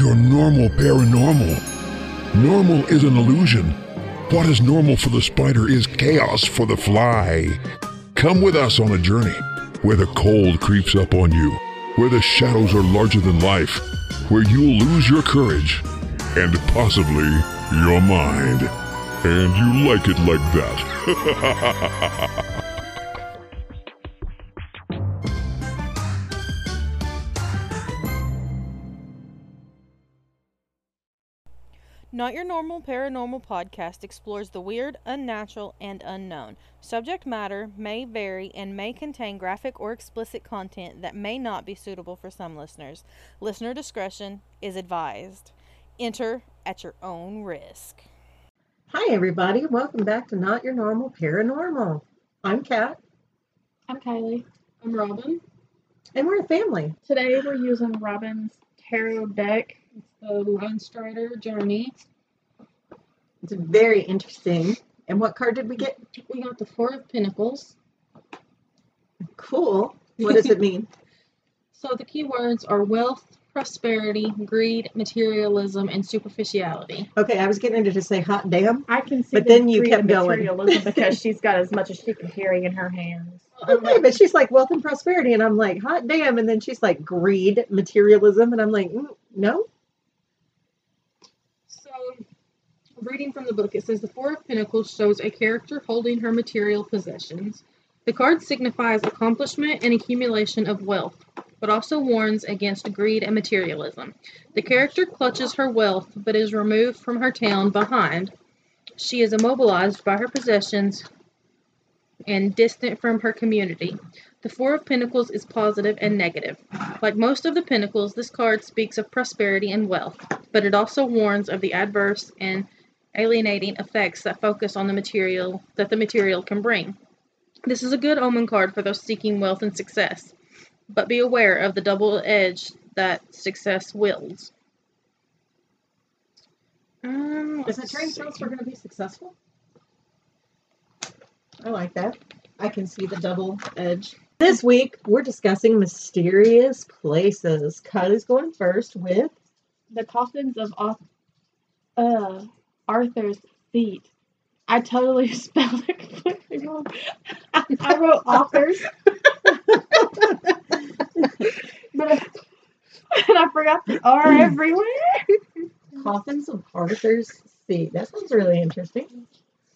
your normal paranormal. Normal is an illusion. What is normal for the spider is chaos for the fly. Come with us on a journey where the cold creeps up on you, where the shadows are larger than life, where you'll lose your courage and possibly your mind. And you like it like that. Not Normal Paranormal podcast explores the weird, unnatural, and unknown. Subject matter may vary and may contain graphic or explicit content that may not be suitable for some listeners. Listener discretion is advised. Enter at your own risk. Hi, everybody. Welcome back to Not Your Normal Paranormal. I'm Kat, I'm Kylie. I'm Robyn. and we're a family. Today we're using Robyn's tarot deck. It's the Lone Strider Journey. It's very interesting. And what card did we get? We got the Four of Pentacles. Cool. What does it mean? So the key words are wealth, prosperity, greed, materialism, and superficiality. Okay, I was getting ready to say hot damn. I can see But the then you greed kept and going. materialism because she's got as much as she can carry in her hands. Okay, but she's like wealth and prosperity, and I'm like hot damn, and then she's like greed, materialism, and I'm like mm, no. So, reading from the book, it says the Four of Pentacles shows a character holding her material possessions. The card signifies accomplishment and accumulation of wealth, but also warns against greed and materialism. The character clutches her wealth but is removed from her town behind. She is immobilized by her possessions and distant from her community. The Four of Pentacles is positive and negative. Like most of the Pentacles, this card speaks of prosperity and wealth, but it also warns of the adverse and alienating effects that focus on the material that the material can bring. This is a good omen card for those seeking wealth and success, but be aware of the double edge that success wields. Um, Does it let's train see. us we're going to be successful? I like that. I can see the double edge. This week we're discussing mysterious places. Cut is going first with The coffins of Arth- uh, Arthur's seat. I totally spelled it completely wrong. I wrote authors, but I, and I forgot the R everywhere. Coffins of Arthur's Seat. That sounds really interesting.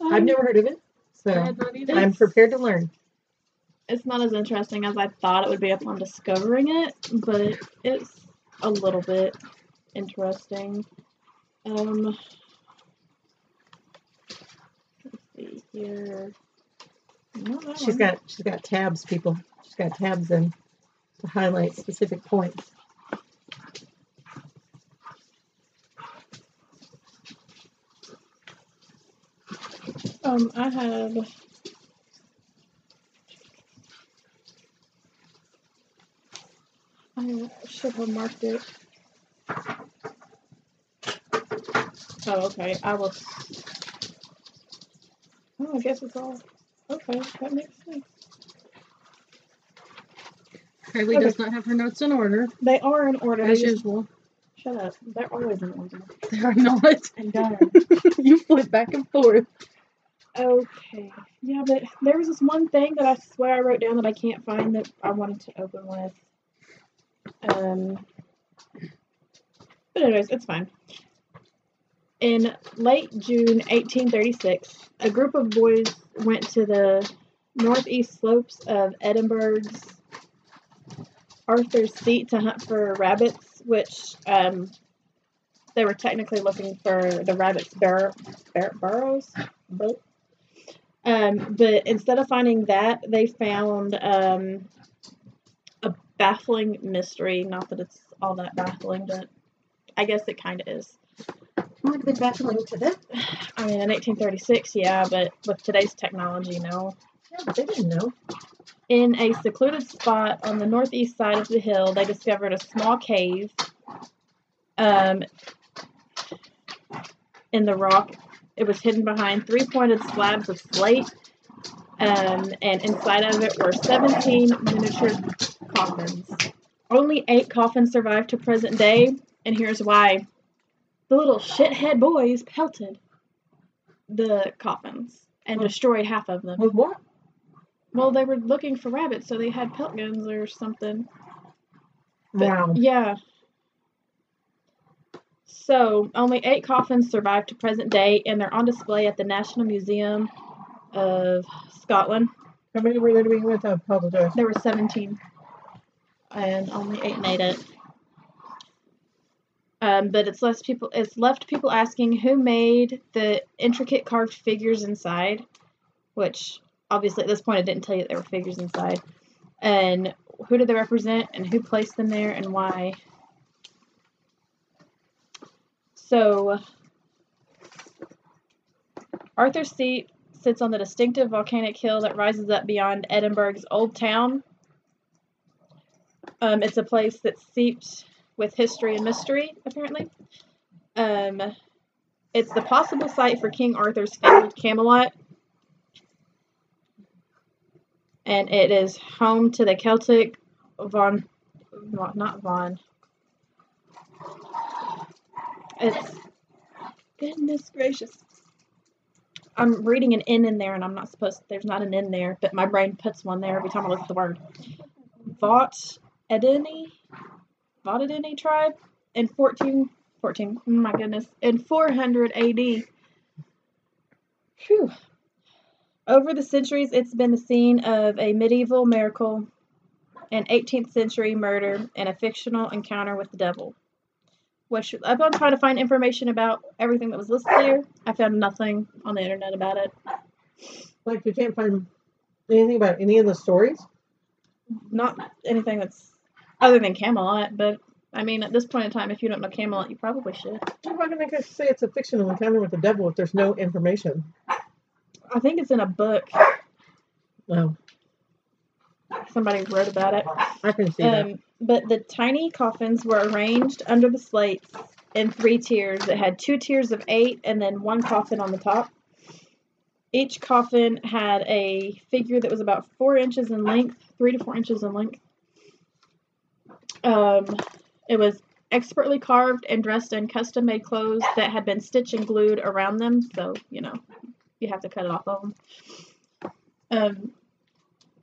I've Um, never heard of it, so had not either. I'm prepared to learn. it's not as interesting as I thought it would be upon discovering it, but it's a little bit interesting. Um, see here. She's got she's got tabs, people. She's got tabs in to highlight specific points. Um, I have. I should have marked it. Oh, okay. I will. Oh, I guess it's all. Okay, that makes sense. Kylie does not have her notes in order, They are in order. as they just- usual. Shut up. They're always in order. They are not. And you flip back and forth. Okay. Yeah, but there was this one thing that I swear I wrote down that I can't find that I wanted to open with. Um. But anyways, it's fine. In late June 1836, a group of boys went to the northeast slopes of Edinburgh's Arthur's Seat to hunt for rabbits, which um, they were technically looking for the rabbits' bur- bur- burrows. But, um, but instead of finding that, they found um, a baffling mystery. Not that it's all that baffling, but I guess it kind of is. Might have been baffling to them. I mean, in 1836, yeah, but with today's technology, no. Yeah, but they didn't know. In a secluded spot on the northeast side of the hill, they discovered a small cave um, in the rock. It was hidden behind three pointed slabs of slate, um, and inside of it were 17 miniature coffins. Only eight coffins survive to present day, And here's why the little shithead boys pelted the coffins and destroyed half of them. With what? Well, they were looking for rabbits, so they had pelt guns or something. But- Wow. Yeah. So, only eight coffins survive to present day, and they're on display at the National Museum of Scotland. How many were there to begin with? I apologize. There were 17, and only eight made it. Um, but it's less people. It's left people asking who made the intricate carved figures inside, which obviously at this point I didn't tell you there were figures inside, and who did they represent, and who placed them there, and why. So, Arthur's Seat sits on the distinctive volcanic hill that rises up beyond Edinburgh's Old Town. Um, it's a place that's steeped with history and mystery, apparently. Um, it's the possible site for King Arthur's fabled Camelot. And it is home to the Celtic Von. Not Von. It's. Goodness gracious. I'm reading an N in there, and I'm not supposed. There's not an N there, but my brain puts one there every time I look at the word. Vought Edeni, Edeni tribe in 14, 14. oh my goodness, in 400 AD. Phew. Over the centuries, it's been the scene of a medieval miracle, an 18th century murder, and a fictional encounter with the devil. Which I've been trying to find information about everything that was listed there. I found nothing on the internet about it. Like you can't find anything about any of the stories. Not anything that's other than Camelot, but I mean, at this point in time, if you don't know Camelot, you probably should. How can I say it's a fictional encounter with the devil if there's no information? I think it's in a book. Well, Somebody wrote about it. I can see that. Um, but the tiny coffins were arranged under the slates in three tiers It had two tiers of eight and then one coffin on the top. Each coffin had a figure that was about four inches in length, three to four inches in length. Um, it was expertly carved and dressed in custom made clothes that had been stitched and glued around them, so, you know, you have to cut it off of them. Um,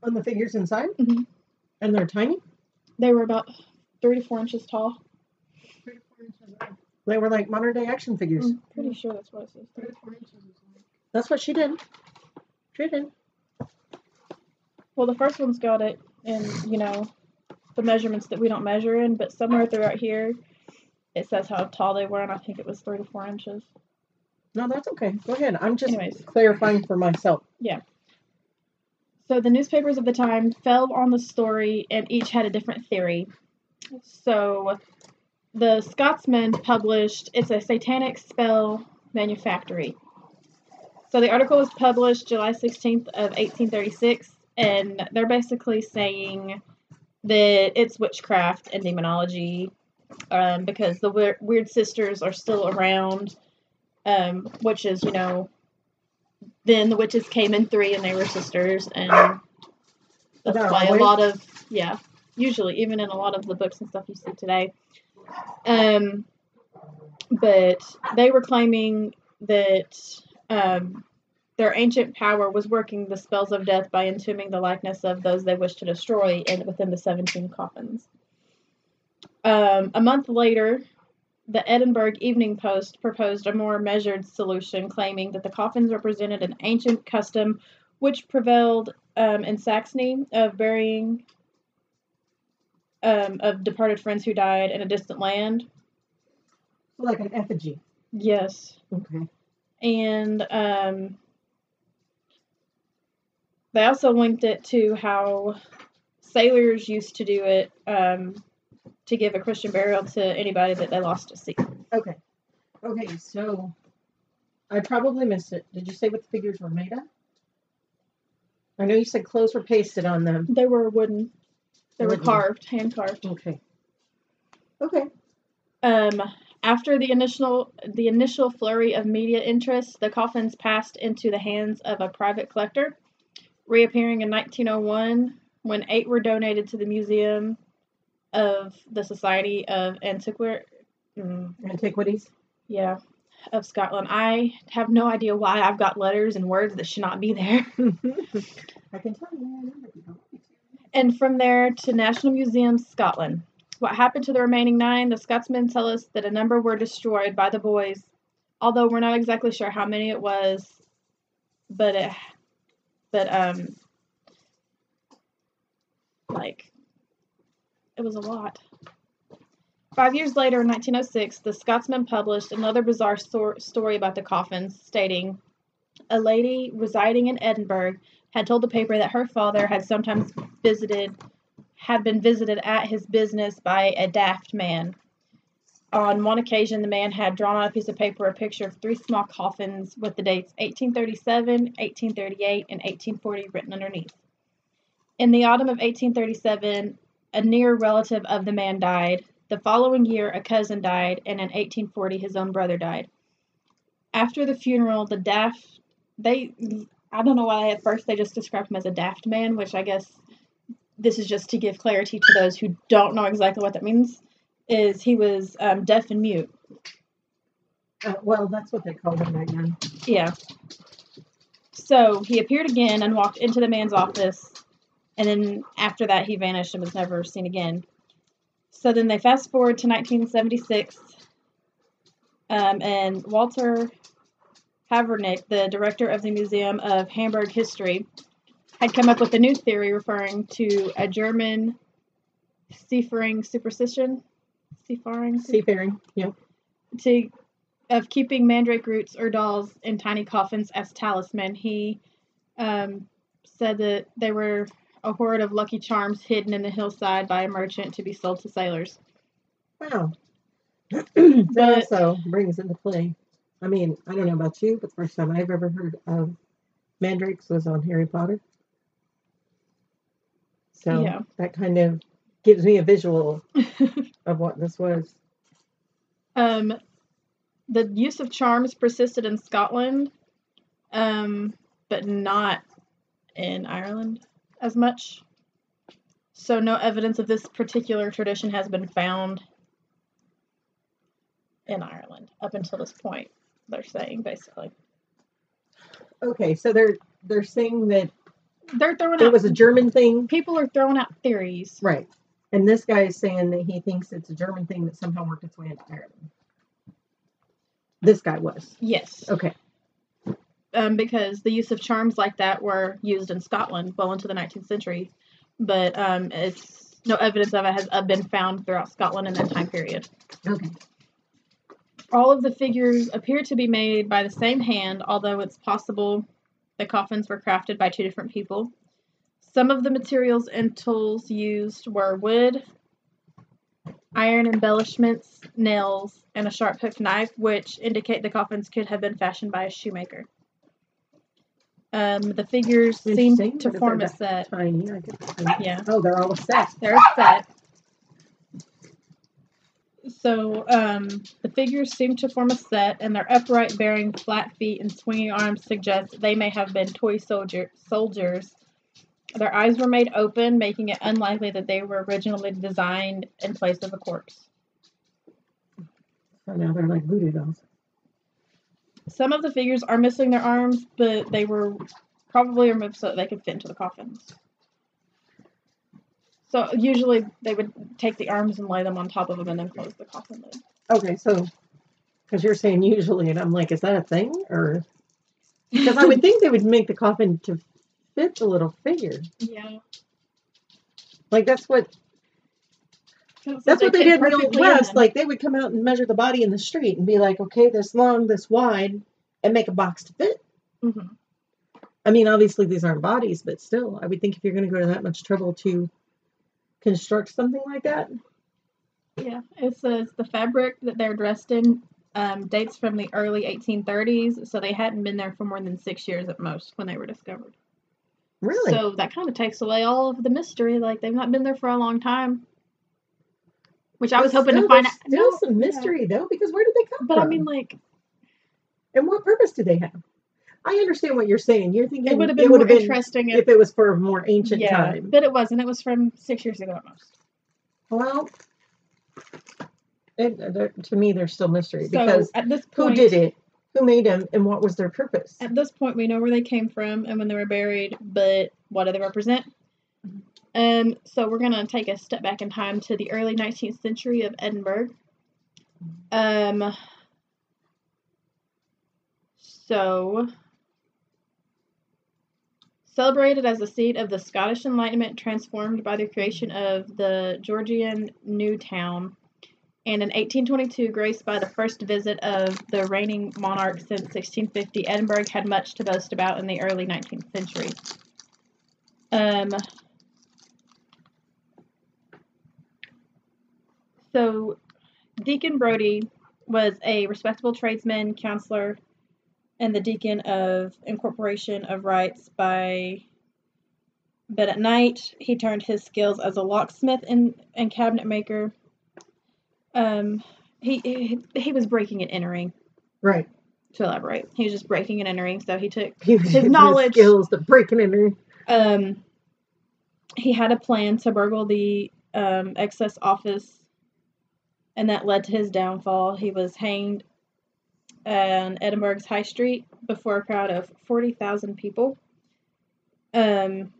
On the figures inside? Mhm. And they're tiny? they were about three to four inches tall. Three to four inches. They were like modern day action figures. I'm pretty sure that's what it says. That's what she did. She did. Well, the first one's got it and you know, the measurements that we don't measure in, but somewhere throughout here, it says how tall they were, and I think it was three to four inches. No, that's okay. Go ahead. I'm just Anyways. clarifying for myself. Yeah. So the newspapers of the time fell on the story, and each had a different theory. So the Scotsman published "It's a Satanic Spell Manufactory." So the article was published July 16th of 1836, and they're basically saying that it's witchcraft and demonology um, because the weir- weird sisters are still around, um, which is you know then the witches came in three and they were sisters and that's Not why a lot of yeah usually even in a lot of the books and stuff you see today. Um but they were claiming that um their ancient power was working the spells of death by entombing the likeness of those they wished to destroy and within the 17 coffins um, a month later the Edinburgh Evening Post proposed a more measured solution, claiming that the coffins represented an ancient custom which prevailed um, in Saxony of burying um, of departed friends who died in a distant land. Like an effigy. Yes, Okay. and um, they also linked it to how sailors used to do it um, to give a Christian burial to anybody that they lost at sea. Okay. Okay, so I probably missed it. Did you say what the figures were made of? I know you said clothes were pasted on them. They were wooden. They were carved, hand carved. Okay. Okay. Um, after the initial the initial flurry of media interest, the coffins passed into the hands of a private collector, reappearing in 1901 when eight were donated to the Museum of the Society of Antiquar- Mm, Antiquities. yeah, of Scotland. I have no idea why I've got letters and words that should not be there. I can tell you. And from there to National Museum, Scotland. What happened to the remaining nine? The Scotsmen tell us that a number were destroyed by the boys, although we're not exactly sure how many it was. But it, but um, like, it was a lot. Five years later, in 1906, the Scotsman published another bizarre stor- story about the coffins, stating a lady residing in Edinburgh had told the paper that her father had sometimes visited had been visited at his business by a daft man. On one occasion, the man had drawn on a piece of paper a picture of three small coffins with the dates 1837, 1838, and 1840 written underneath. In the autumn of 1837, a near relative of the man died. The following year, a cousin died, and in 1840, his own brother died. After the funeral, the daft they I don't know why at first they just described him as a daft man, which I guess this is just to give clarity to those who don't know exactly what that means. Is he was um, deaf and mute? Uh, well, that's what they called him back then. Yeah. So he appeared again and walked into the man's office, and then after that he vanished and was never seen again. So then they fast forward to 1976, um, and Walter Hävernick, the director of the Museum of Hamburg History, had come up with a new theory referring to a German seafaring superstition. Seafaring? Seafaring. Yeah. to of keeping mandrake roots or dolls in tiny coffins as talisman. He um, said that they were a hoard of lucky charms hidden in the hillside by a merchant to be sold to sailors. Wow. that But- also brings into play. I mean, I don't know about you, but the first time I've ever heard of mandrakes was on Harry Potter. So Yeah. that kind of gives me a visual of what this was. Um, the use of charms persisted in Scotland, um, but not in Ireland as much. So no evidence of this particular tradition has been found in Ireland up until this point. They're saying basically Okay, so they're they're saying that they're throwing it out. was a German thing, people are throwing out theories. right? And this guy is saying that he thinks it's a German thing that somehow worked its way into Ireland. This guy was Yes, okay. um, because the use of charms like that were used in Scotland well into the 19th century, but um, it's no evidence of it has uh, been found throughout Scotland in that time period. Okay. All of the figures appear to be made by the same hand, although it's possible the coffins were crafted by two different people. Some of the materials and tools used were wood, iron embellishments, nails, and a sharp hooked knife, which indicate the coffins could have been fashioned by a shoemaker. Um, the figures seem to form a set. Tiny. Yeah. Oh, they're all a set. They're a set. So um, the figures seem to form a set, and their upright, bearing flat feet and swinging arms suggest they may have been toy soldier soldiers. Their eyes were made open, making it unlikely that they were originally designed in place of a corpse. So now they're like voodoo dolls. Some of the figures are missing their arms, but they were probably removed so that they could fit into the coffins. So usually they would take the arms and lay them on top of them and then close the coffin lid. Okay, so because you're saying usually, and I'm like, is that a thing or? Because I would think they would make the coffin to fit the little figure. Yeah. Like that's what that's what they did in the old west. Like they would come out and measure the body in the street and be like, okay, this long, this wide, and make a box to fit. hmm I mean, obviously these aren't bodies, but still, I would think if you're going to go to that much trouble to construct something like that, Yeah. It says the fabric that they're dressed in um, dates from the early 1830s, so they hadn't been there for more than six years at most when they were discovered. Really, So that kind of takes away all of the mystery. Like they've not been there for a long time. Which I was hoping still, to find out. Still No, some mystery though, because where did they come But from? I mean, like, and what purpose do they have? I understand what you're saying. You're thinking it would have been more interesting if, if it was for a more ancient yeah, time. but it wasn't. It was from six years ago at most. Well, it, uh, to me, there's still mystery So because at this who point, did it, who made them, and what was their purpose? At this point, we know where they came from and when they were buried, but what do they represent? Um, so we're gonna take a step back in time to the early 19th century of Edinburgh. Um, so celebrated as the seat of the Scottish Enlightenment, transformed by the creation of the Georgian New Town. And in 1822, graced by the first visit of the reigning monarch since 1650, Edinburgh had much to boast about in the early 19th century. Um, so, Deacon Brodie was a respectable tradesman, counselor, and the deacon of Incorporation of Wrights by. But at night, he turned his skills as a locksmith and, and cabinet maker um he, he he was breaking and entering. Right. to elaborate. He was just breaking and entering so he took He His his knowledge- skills, the breaking in there. um he had a plan to burgle the um Excise Office and that led to his downfall. He was hanged on edinburgh's high street before a crowd of 40,000 people. Um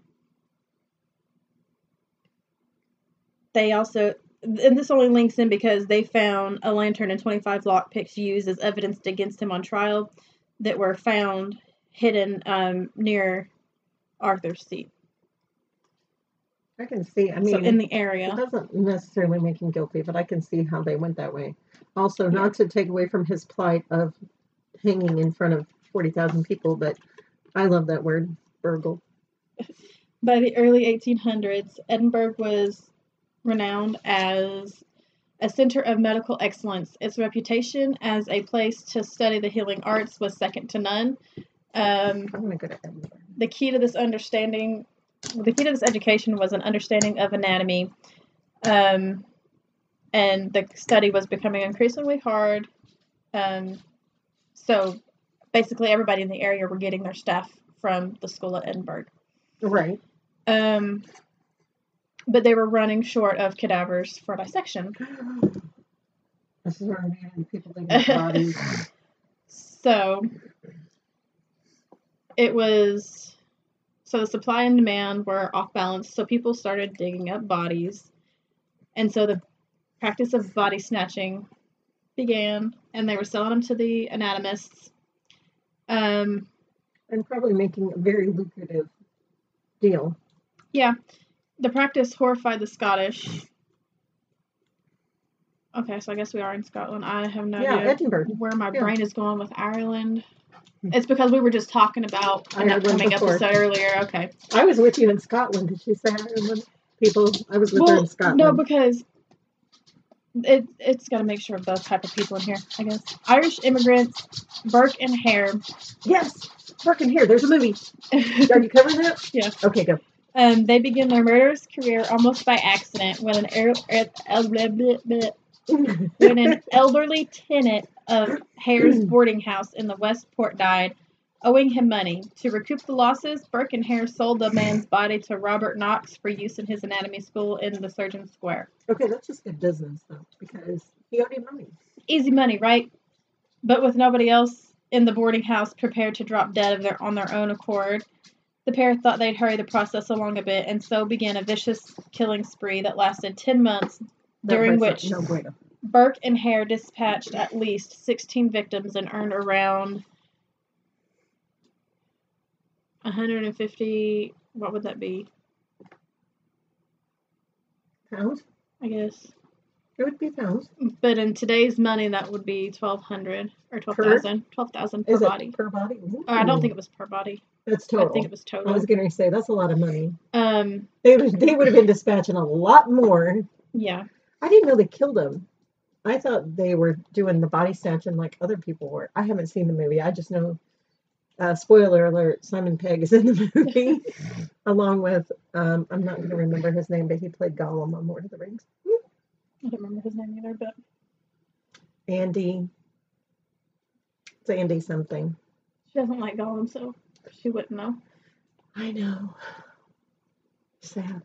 they also and this only links in because they found a lantern and 25 lockpicks used as evidence against him on trial that were found hidden um, near Arthur's seat. I can see. I mean, so in the area, it doesn't necessarily make him guilty, but I can see how they went that way. Also, not to take away from his plight of hanging in front of forty thousand people, but I love that word, burgle. By the early 1800s, Edinburgh was renowned as a center of medical excellence. Its reputation as a place to study the healing arts was second to none. Um, I'm go to the key to this understanding, the key to this education was an understanding of anatomy, um, and the study was becoming increasingly hard. Um, so basically, everybody in the area were getting their stuff from the school at Edinburgh. Right. Um, but they were running short of cadavers for dissection. This is where people think of bodies. So it was so the supply and demand were off balance, so people started digging up bodies. And so the practice of body snatching began and they were selling them to the anatomists. Um, and probably making a very lucrative deal. yeah, the practice horrified the Scottish. Okay, so I guess we are in Scotland. I have no yeah, idea Edinburgh. where my Yeah. brain is going with Ireland. Hmm. It's because we were just talking about an Ireland upcoming before. episode earlier. Okay. I was with you in Scotland. Did she say Ireland? People, I was with her in Scotland. no, because it it's got to make sure of both type of people in here. I guess Irish immigrants, Burke and Hare. yes, Burke and Hare. There's a movie. Are you covering that? Yeah. Okay, go. Um, they begin their murderous career almost by accident when an er, er, el- blah, blah, blah, when an elderly tenant of Hare's boarding house in the West Port died, owing him money. To recoup the losses, Burke and Hare sold the man's body to Robert Knox for use in his anatomy school in the Surgeon's Square. Okay, that's just good business though, because he owed him money. Easy money, right? But with nobody else in the boarding house prepared to drop dead of their on their own accord, the pair thought they'd hurry the process along a bit, and so began a vicious killing spree that lasted ten months, That during which no. Burke and Hare dispatched at least 16 victims and earned around 150. What would that be? Pounds? I guess. It would be pounds. But in today's money, that would be 1,200 or 12,000. 12,000 per Is body. per body? Or I don't think it was per body. That's total. I think it was total. I was going to say that's a lot of money. Um, They would they would have been dispatching a lot more. yeah. I didn't know they killed him. I thought they were doing the body snatching like other people were. I haven't seen the movie. I just know. Uh, spoiler alert: Simon Pegg is in the movie, along with um, I'm not going to remember his name, but he played Gollum on Lord of the Rings. I don't remember his name either, but Andy. It's Andy something. she doesn't like Gollum, so she wouldn't know. I know. Sad.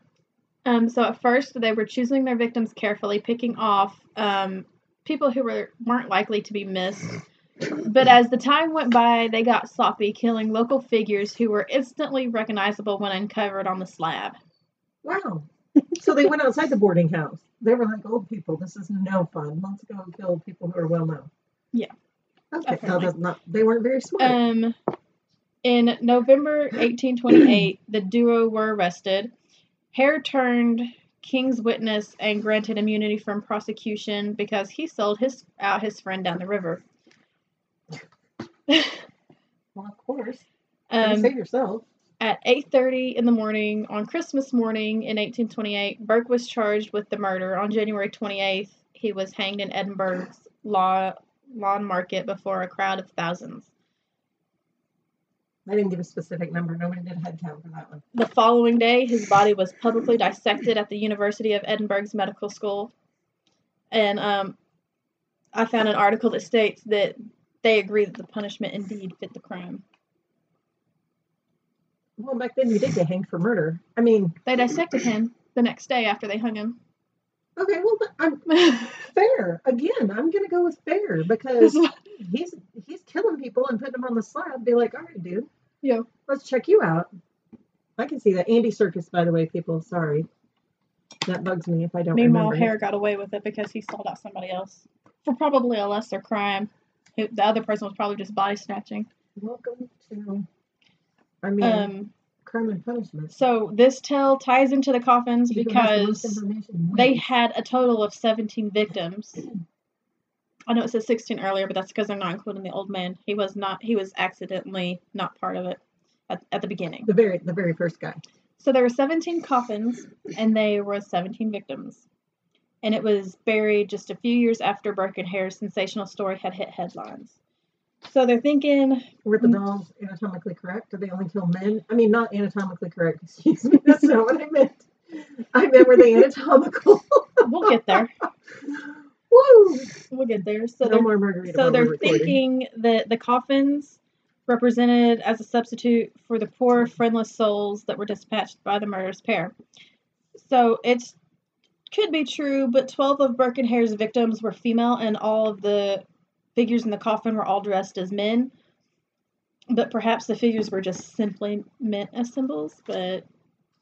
Um, so at first they were choosing their victims carefully, picking off um, people who were weren't likely to be missed. But as the time went by, they got sloppy, killing local figures who were instantly recognizable when uncovered on the slab. Wow. so they went outside the boarding house. They were like old people. This is no fun. Let's go and kill people who are well known. Yeah. Okay. No, that's not. They weren't very smart. Um, in November 1828, the duo were arrested. Hare turned king's witness and granted immunity from prosecution because he sold his out his friend down the river. well, of course. You Um, save yourself. At 8:30 in the morning on Christmas morning in 1828, Burke was charged with the murder. On January 28th, he was hanged in Edinburgh's law, Lawnmarket before a crowd of thousands. I didn't give a specific number. Nobody did a head count for that one. The following day, his body was publicly dissected at the University of Edinburgh's medical school. And um, I found an article that states that they agree that the punishment indeed fit the crime. Well, back then you did get hanged for murder. I mean, They dissected him the next day after they hung him. okay, well, I'm fair. Again, I'm gonna go with fair because he's he's killing people and putting them on the slab. Be like, all right, dude. Yeah. Let's check you out. I can see that. Andy Serkis, by the way, people. Sorry. That bugs me if I don't Meanwhile, remember. Hare got away with it because he sold out somebody else for probably a lesser crime. The other person was probably just body snatching. Welcome to. I mean, Um, crime and punishment. so this tale ties into the coffins has the because they had a total of 17 victims. I know it says 16 earlier, but that's because they're not including the old man. He was not. He was accidentally not part of it at, at the beginning. the very the very first guy. So there were 17 coffins, and there were 17 victims. And it was buried just a few years after Burke and Hare's sensational story had hit headlines. So they're thinking, Were the Mm. dolls anatomically correct? Did they only kill men? I mean, not anatomically correct. Excuse me. That's not what I meant. I meant were they anatomical? we'll get there. Woo! We'll get there. So no they're, more margarita. so they're thinking that the coffins represented as a substitute for the poor, friendless souls that were dispatched by the murderous pair. So it's could be true, but 12 of Burke and Hare's victims were female, and all of the figures in the coffin were all dressed as men. But perhaps the figures were just simply meant as symbols, but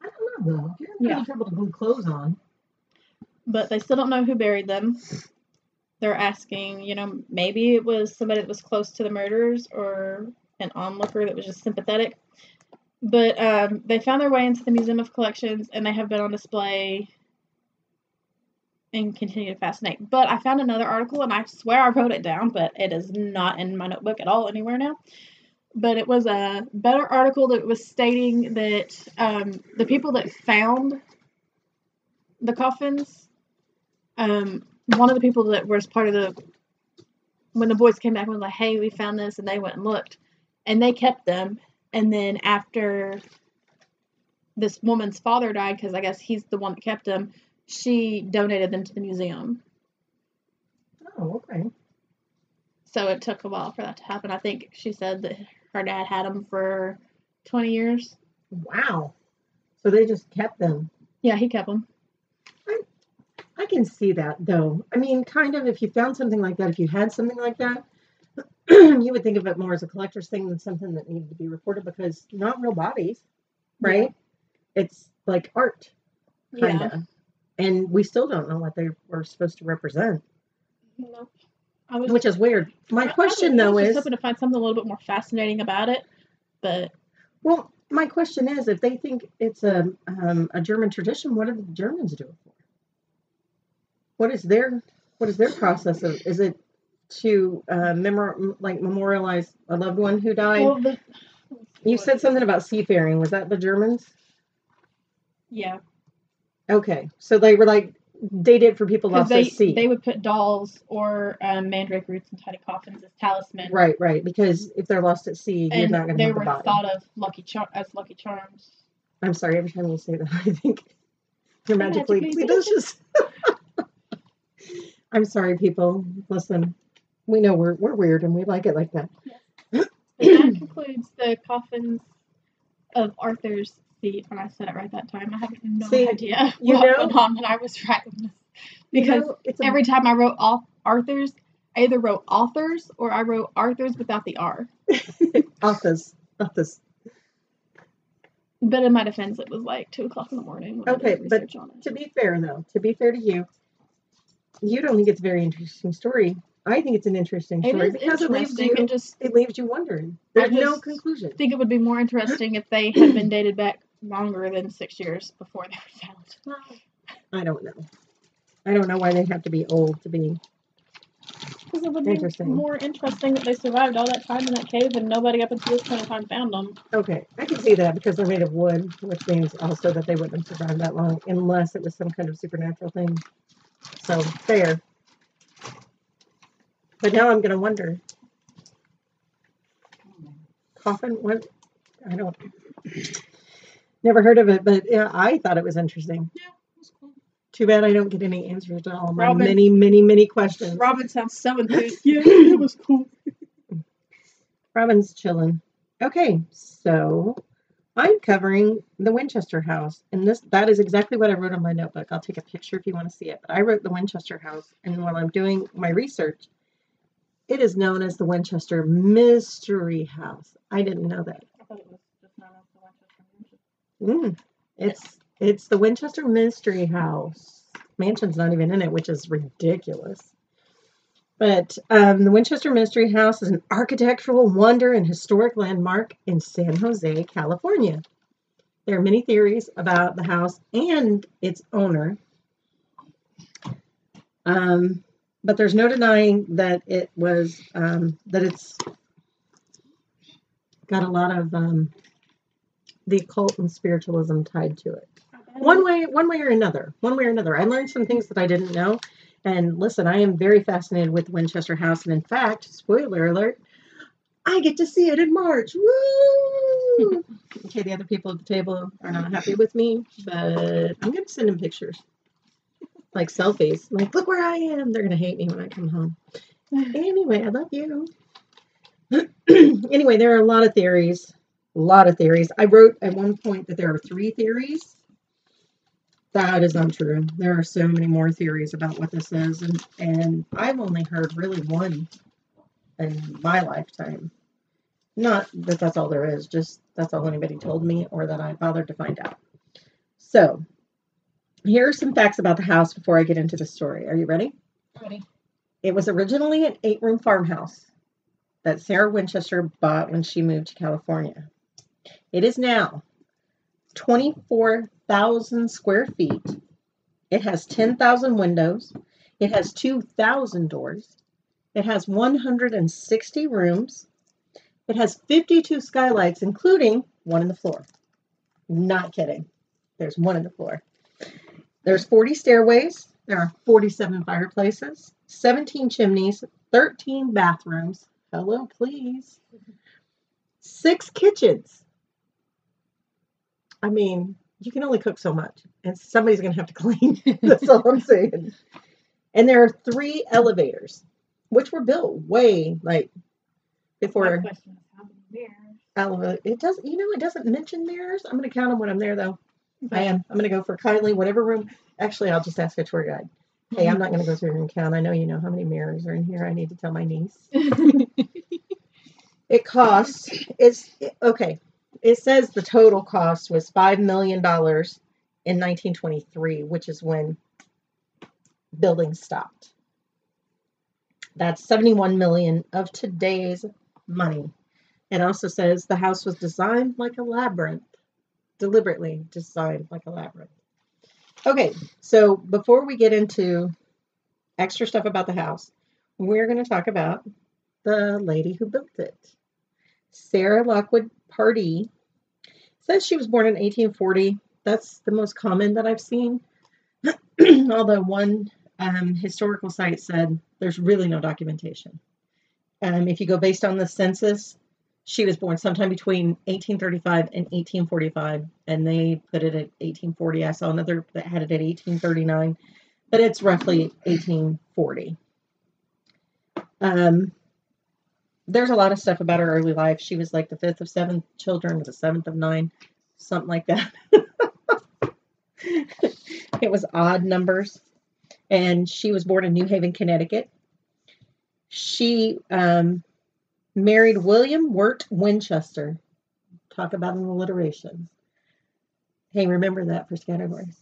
I don't know though. If you're having Yeah. trouble to glue clothes on, but they still don't know who buried them. They're asking, you know, maybe it was somebody that was close to the murderers or an onlooker that was just sympathetic. But um, they found their way into the Museum of Collections and they have been on display and continue to fascinate. But I found another article and I swear I wrote it down, but it is not in my notebook at all anywhere now. But it was a better article that was stating that um, the people that found the coffins um, one of the people that was part of the when the boys came back and was like, "Hey, we found this," and they went and looked, and they kept them. And then after this woman's father died, because I guess he's the one that kept them, she donated them to the museum. oh, okay. So it took a while for that to happen. I think she said that her dad had them for twenty years. Wow. So they just kept them. Yeah, he kept them. I can see that though. I mean, kind of if you found something like that, if you had something like that, you would think of it more as a collector's thing than something that needed to be reported because not real bodies, right? It's like art, kind Yeah. of. And we still don't know what they were supposed to represent, No. I was which is weird. My I- I question was though just is hoping to find something a little bit more fascinating about it, but well, my question is if they think it's a, um, a German tradition, what do the Germans do it for? What is their what is their process of is it to uh, memor- like memorialize a loved one who died? well, the, you said something about seafaring. Was that the Germans? yeah, Okay, so they were like they did for people lost they at sea. they would put dolls or um, mandrake roots in tiny coffins as talisman, right, right. Because if they're lost at sea, you're not going to they have the were body. thought of lucky char- as lucky charms. I'm sorry. Every time you say that, I think you're magically, magically delicious. I'm sorry, people. Listen, we know we're we're weird and we like it like that. And that concludes the coffins of Arthur's seat. And I said it right that time. I have no See, idea you what know- went on when I was writing this You because know, it's a, every time I wrote off Arthur's. I either wrote authors or I wrote Arthur's without the R. authors, Office. But in my defense, it was like two o'clock in the morning. When Okay, but. To be fair, though, to be fair to you, you don't think it's a very interesting story. I think it's an interesting It story is because it leaves you and just it leaves you wondering. There's no just conclusion. think it would be more interesting if they had been dated back longer than six years before they were found. I don't know. I don't know why they have to be old to be. Because it would be Interesting. more interesting that they survived all that time in that cave and nobody up until this point in time found them. Okay, I can see that because they're made of wood, which means also that they wouldn't have survived that long unless it was some kind of supernatural thing. So fair. But now I'm gonna wonder. Coffin? What? I don't. Never heard of it, but yeah, I thought it was interesting. That's cool. Too bad I don't get any answers to all my Robyn- many, many, many questions. Robyn sounds so enthused. yeah, it was cool. Robyn's chilling. Okay, so I'm covering the Winchester House, and this that is exactly what I wrote on my notebook. I'll take a picture if you want to see it. But I wrote the Winchester House, and while I'm doing my research, it is known as the Winchester Mystery House. I didn't know that. I thought it was just known as the Winchester Mansion. Mm, it's it's the Winchester Mystery House. Mansion's not even in it, which is ridiculous. But um, the Winchester Mystery House is an architectural wonder and historic landmark in San Jose, California. There are many theories about the house and its owner. Um, but there's no denying that it was um, that it's got a lot of um, the occult and spiritualism tied to it one way one way or another one way or another i learned some things that i didn't know and listen i am very fascinated with winchester house. And in fact spoiler alert i get to see it in march. Woo! okay the other people at the table are not happy with me but i'm going to send them pictures. Like selfies. Like look where i am. They're going to hate me when i come home. Anyway i love you. Anyway there are a lot of theories. A lot of theories. I wrote at one point that there are three theories that is untrue. There are so many more theories about what this is, and and I've only heard really one in my lifetime. Not that that's all there is, just that's all anybody told me or that I bothered to find out. So, here are some facts about the house before I get into the story. Are you ready? Ready. It was originally an eight room farmhouse that Sarah Winchester bought when she moved to California. It is now 24,000 square feet. It has 10,000 windows. It has 2,000 doors. It has 160 rooms. It has 52 skylights, including one in the floor. Not kidding. There's one in the floor. There's 40 stairways. There are 47 fireplaces, 17 chimneys, 13 bathrooms. Hello, please. Six kitchens. I mean, you can only cook so much, and somebody's going to have to clean. That's all I'm saying. And there are three elevators, which were built way like before question how many mirrors? elevator. It does, you know, it doesn't mention mirrors. I'm going to count them when I'm there, though. I am. I'm going to go for kindly whatever room. Actually, I'll just ask a tour guide. Hey, I'm not going to go through and count. I know you know how many mirrors are in here. I need to tell my niece. It costs. It's okay. It says the total cost was five million dollars in 1923, which is when building stopped. That's 71 million of today's money. It also says the house was designed like a labyrinth, deliberately designed like a labyrinth. Okay, so before we get into extra stuff about the house, we're going to talk about the lady who built it. Sarah Lockwood Pardee says she was born in 1840. That's the most common that I've seen. Although one um, historical site said there's really no documentation. Um, if you go based on the census, she was born sometime between 1835 and 1845, and they put it at 1840. I saw another that had it at 1839, but it's roughly 1840. Um, there's a lot of stuff about her early life. She was like the fifth of seven children, the seventh of nine, something like that. it was odd numbers. And she was born in New Haven, Connecticut She um, married William Wirt Winchester. Talk about an alliteration. Hey, remember that for categories.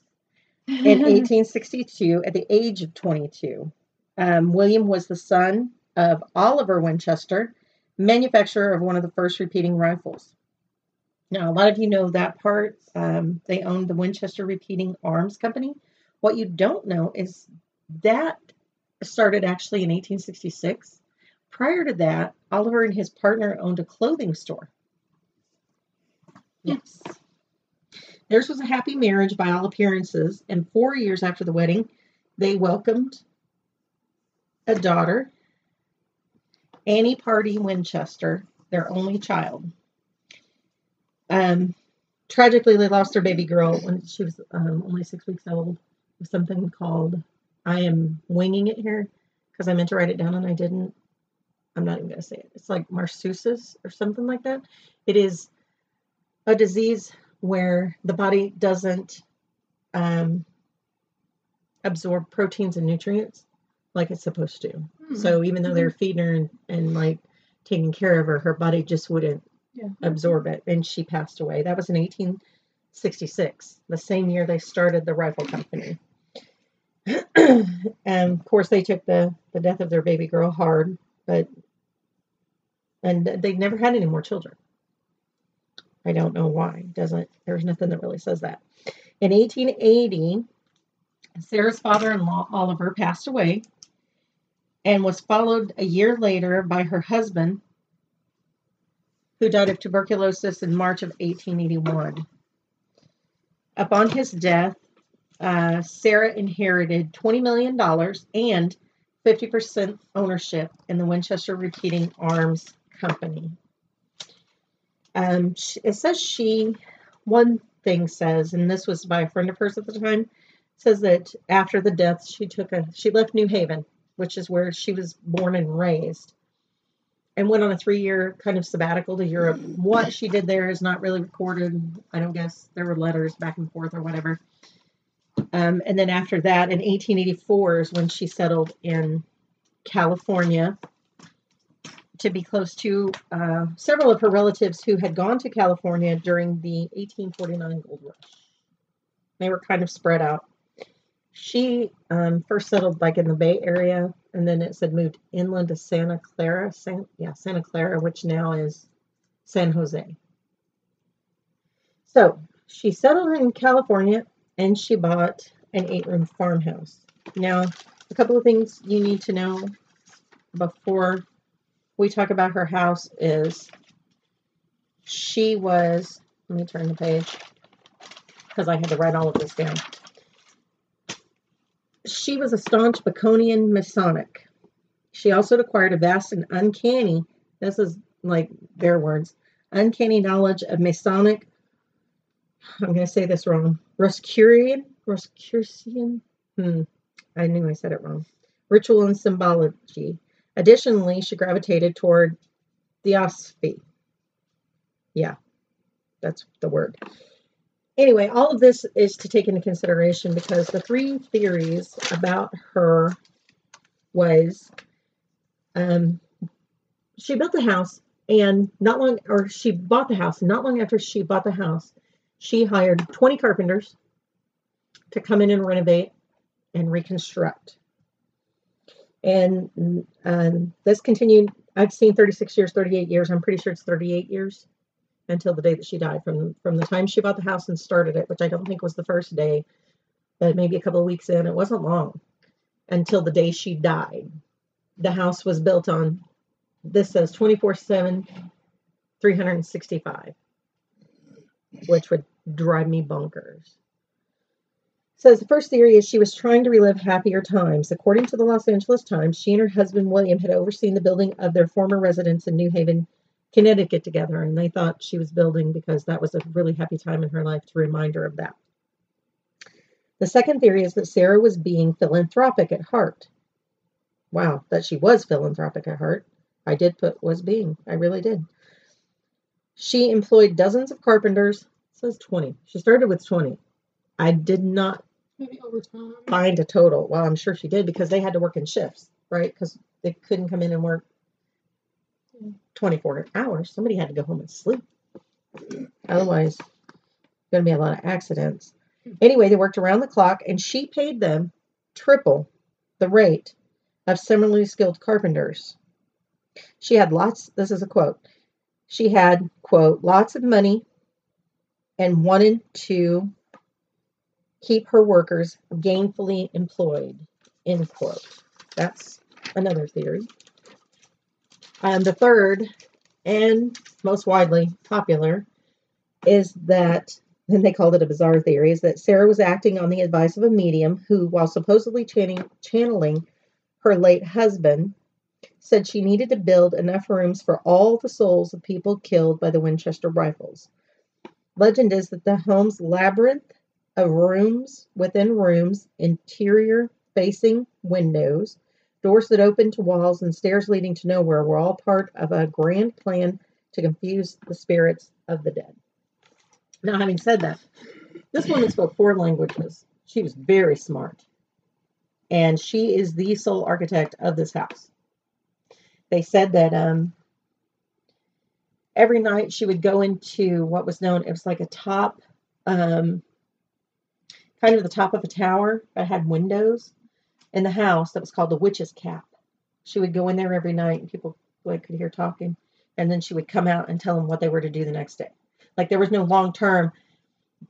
In 1862, at the age of 22, um, William was the son of Oliver Winchester, manufacturer of one of the first repeating rifles. Now, a lot of you know that part. Um, they owned the Winchester Repeating Arms Company. What you don't know is that started actually in 1866. Prior to that, Oliver and his partner owned a clothing store. Yes. Theirs was a happy marriage by all appearances, and four years after the wedding, they welcomed a daughter, Annie Pardee Winchester, their only child. Um, tragically, they lost their baby girl when she was um, only six weeks old with something called, I am winging it here because I meant to write it down and I didn't. I'm not even going to say it. It's like Marsusis or something like that. It is a disease where the body doesn't um, absorb proteins and nutrients like it's supposed to. Hmm. So even though they're feeding her and, and like taking care of her, her body just wouldn't Yeah. absorb it, and she passed away. That was in 1866, the same year they started the rifle company. and of course, they took the the death of their baby girl hard, but and they never had any more children. I don't know why. Doesn't there's nothing that really says that. In 1880, Sarah's father-in-law Oliver passed away and was followed a year later by her husband who died of tuberculosis in March of 1881. Upon his death, uh, Sarah inherited $20 million and 50% ownership in the Winchester Repeating Arms Company. Um, it says she, one thing says, and this was by a friend of hers at the time, says that after the death, she took a, she left New Haven, which is where she was born and raised and went on a three year kind of sabbatical to Europe. What she did there is not really recorded. I don't guess there were letters back and forth or whatever. Um, and then after that, in 1884 is when she settled in California to be close to uh, several of her relatives who had gone to California during the 1849 gold rush. They were kind of spread out. She um, first settled like in the Bay Area, and then it said moved inland to Santa Clara, San, yeah, Santa Clara, which now is San Jose. So she settled in California, and she bought an eight-room farmhouse. Now, a couple of things you need to know before we talk about her house is she was. Let me turn the page because I had to write all of this down she was a staunch Baconian Masonic. She also acquired a vast and uncanny, this is like their words, uncanny knowledge of Masonic, I'm going to say this wrong, Roscurian, Roscursian, hmm, I knew I said it wrong, ritual and symbology. Additionally, she gravitated toward theosophy. Yeah, that's the word anyway, all of this is to take into consideration because the three theories about her was um, she built the house and not long or she bought the house. And not long after she bought the house she hired 20 carpenters to come in and renovate and reconstruct. And um, this continued i've seen 36 years 38 years. I'm pretty sure it's 38 years until the day that she died from from the time she bought the house and started it which i don't think was the first day but maybe a couple of weeks in it wasn't long until the day she died. The house was built on this says 24 7 365 which would drive me bonkers. Says the first theory is she was trying to relive happier times. According to the los angeles times she and her husband william had overseen the building of their former residence in new haven Connecticut together, and they thought she was building because that was a really happy time in her life to remind her of that. The second theory is that Sarah was being philanthropic at heart. Wow, that she was philanthropic at heart. I did put was being. I really did. She employed dozens of carpenters. It says 20. She started with 20. I did not Maybe over time. find a total. Well, I'm sure she did because they had to work in shifts, right? Because they couldn't come in and work 24 hours. Somebody had to go home and sleep. Otherwise, going to be a lot of accidents. Anyway, they worked around the clock, and she paid them triple the rate of similarly skilled carpenters. She had lots, this is a quote, she had, quote, lots of money and wanted to keep her workers gainfully employed, end quote. That's another theory. And the third, and most widely popular, is that, and they called it a bizarre theory, is that Sarah was acting on the advice of a medium who, while supposedly channing, channeling her late husband, said she needed to build enough rooms for all the souls of people killed by the Winchester rifles. Legend is that the home's labyrinth of rooms within rooms, interior facing windows, doors that open to walls, and stairs leading to nowhere were all part of a grand plan to confuse the spirits of the dead. Now, having said that, this woman spoke four languages. She was very smart. And she is the sole architect of this house. They said that um, every night she would go into what was known, it was like a top, um, kind of the top of a tower that had windows in the house that was called the witch's cap. She would go in there every night and people like could hear talking, and then she would come out and tell them what they were to do the next day. Like there was no long term.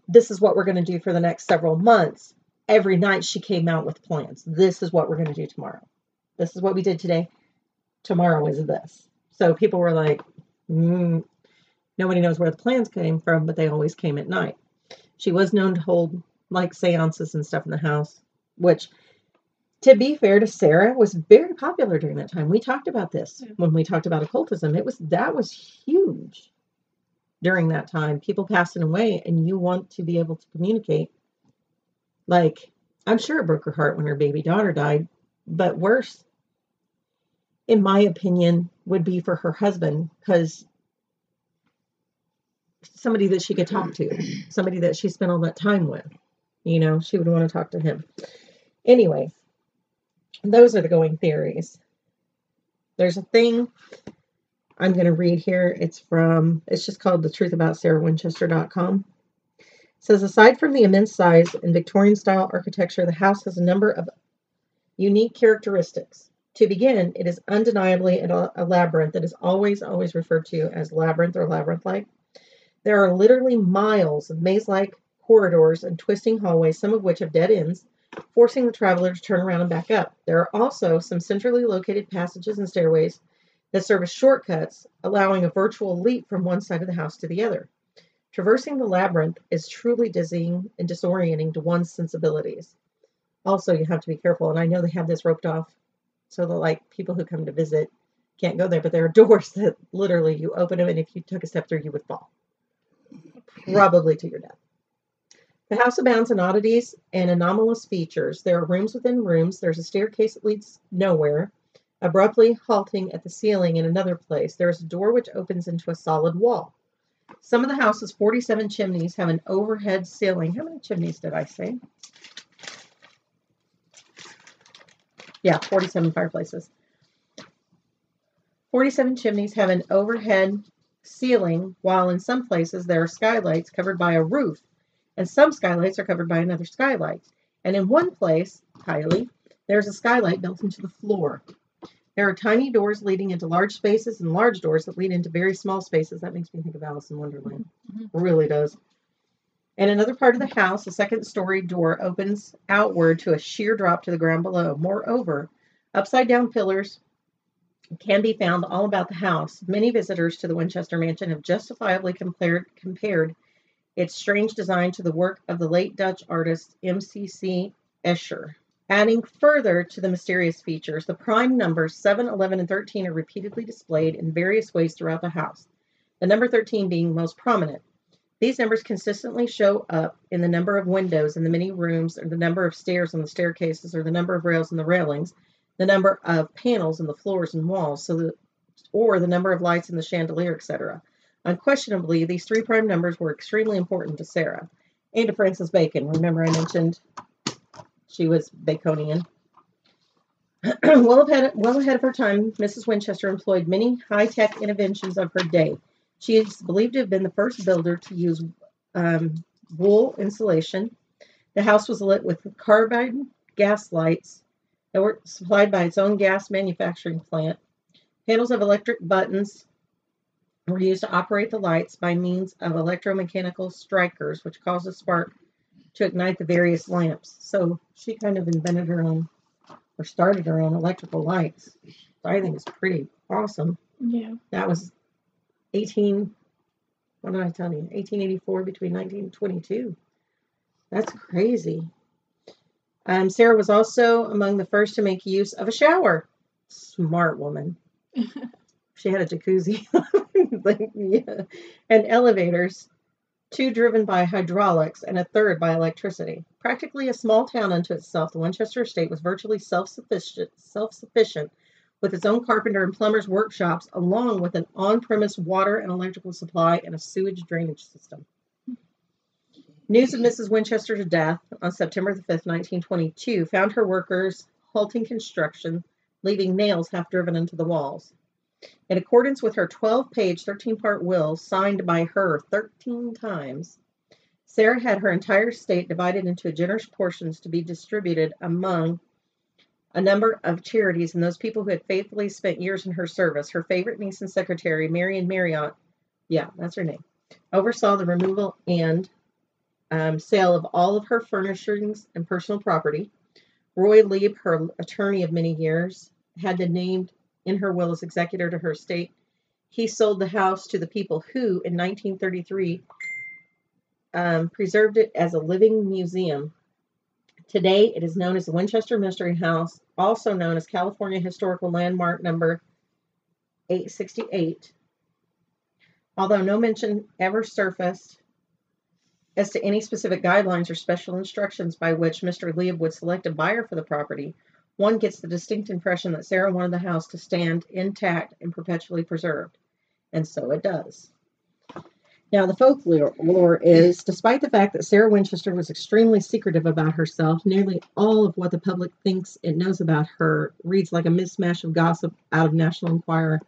This is what we're going to do for the next several months. Every night she came out with plans. This is what we're going to do tomorrow. This is what we did today. Tomorrow is this. So people were like, mm, nobody knows where the plans came from, but they always came at night. She was known to hold like seances and stuff in the house, which to be fair to Sarah, was very popular during that time. We talked about this Yeah. when we talked about occultism. It was that was huge during that time. People passing away, and you want to be able to communicate. Like, I'm sure it broke her heart when her baby daughter died, but worse, in my opinion, would be for her husband because somebody that she could talk to, somebody that she spent all that time with. You know, she would want to talk to him. Anyway, those are the going theories. There's a thing I'm going to read here. It's from, it's just called The Truth About SarahWinchester.com. It says, aside from the immense size and Victorian style architecture, the house has a number of unique characteristics. To begin, it is undeniably a, labyrinth that is always, always referred to as labyrinth or labyrinth like. There are literally miles of maze like corridors and twisting hallways, some of which have dead ends, forcing the traveler to turn around and back up. There are also some centrally located passages and stairways that serve as shortcuts, allowing a virtual leap from one side of the house to the other. Traversing the labyrinth is truly dizzying and disorienting to one's sensibilities. Also, you have to be careful, and I know they have this roped off so that like people who come to visit can't go there, but there are doors that literally you open them, and if you took a step through, you would fall, probably to your death. The house abounds in oddities and anomalous features. There are rooms within rooms. There's a staircase that leads nowhere, abruptly halting at the ceiling in another place. There is a door which opens into a solid wall. Some of the house's 47 chimneys have an overhead ceiling. How many chimneys did I say? Yeah, 47 fireplaces. 47 chimneys have an overhead ceiling, while in some places there are skylights covered by a roof, and some skylights are covered by another skylight. And in one place, Kylie, there's a skylight built into the floor. There are tiny doors leading into large spaces and large doors that lead into very small spaces. That makes me think of Alice in Wonderland. Mhm. Really does. In another part of the house, a second story door opens outward to a sheer drop to the ground below. Moreover, upside down pillars can be found all about the house. Many visitors to the Winchester Mansion have justifiably compared, compared its strange design to the work of the late Dutch artist M.C.C. Escher. Adding further to the mysterious features, the prime numbers 7, 11, and 13 are repeatedly displayed in various ways throughout the house, the number 13 being most prominent. These numbers consistently show up in the number of windows in the many rooms, or the number of stairs on the staircases, or the number of rails in the railings, the number of panels in the floors and walls, so that, or the number of lights in the chandelier, etc. Unquestionably, these three prime numbers were extremely important to Sarah and to Francis Bacon. Remember, I mentioned she was Baconian. well, ahead, well ahead of her time, Mrs. Winchester employed many high tech interventions of her day. She is believed to have been the first builder to use um, wool insulation. The house was lit with carbide gas lights that were supplied by its own gas manufacturing plant. Panels of electric buttons were used to operate the lights by means of electromechanical strikers, which caused a spark to ignite the various lamps. So she kind of invented her own or started her own electrical lights. So I think it's pretty awesome. Yeah. That was 18, what did I tell you? 1884 between 1922. That's crazy. Um, Sarah was also among the first to make use of a shower. Smart woman. she had a jacuzzi like, yeah. and elevators, two driven by hydraulics and a third by electricity. Practically a small town unto itself, the Winchester estate was virtually self-sufficient, self-sufficient with its own carpenter and plumber's workshops, along with an on-premise water and electrical supply and a sewage drainage system. News of Mrs. Winchester's death on September the 5th, 1922, found her workers halting construction, leaving nails half driven into the walls. In accordance with her 12 page, 13 part will, signed by her 13 times, Sarah had her entire estate divided into generous portions to be distributed among a number of charities and those people who had faithfully spent years in her service. Her favorite niece and secretary, Marion Marriott, yeah, that's her name, oversaw the removal and um, sale of all of her furnishings and personal property. Roy Leib, her attorney of many years, had been named in her will as executor to her estate. He sold the house to the people who, in 1933, um, preserved it as a living museum. Today, it is known as the Winchester Mystery House, also known as California Historical Landmark Number 868. Although no mention ever surfaced as to any specific guidelines or special instructions by which Mr. Leib would select a buyer for the property, one gets the distinct impression that Sarah wanted the house to stand intact and perpetually preserved. And so it does. Now, the folklore is despite the fact that Sarah Winchester was extremely secretive about herself, nearly all of what the public thinks it knows about her reads like a mismatch of gossip out of National Enquirer.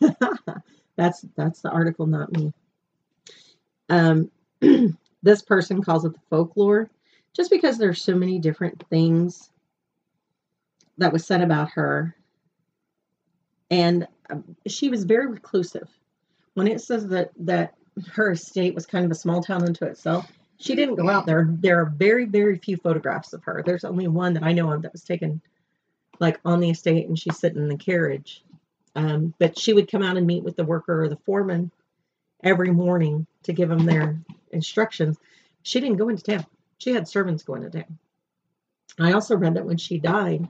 that's that's the article, not me. Um, this person calls it the folklore, just because there's so many different things that was said about her, and um, she was very reclusive. When it says that that her estate was kind of a small town unto itself. She didn't go out there. There are very, very few photographs of her. There's only one that I know of that was taken like on the estate and she's sitting in the carriage. Um, but she would come out and meet with the worker or the foreman every morning to give them their instructions. She didn't go into town. She had servants go into town. I also read that when she died,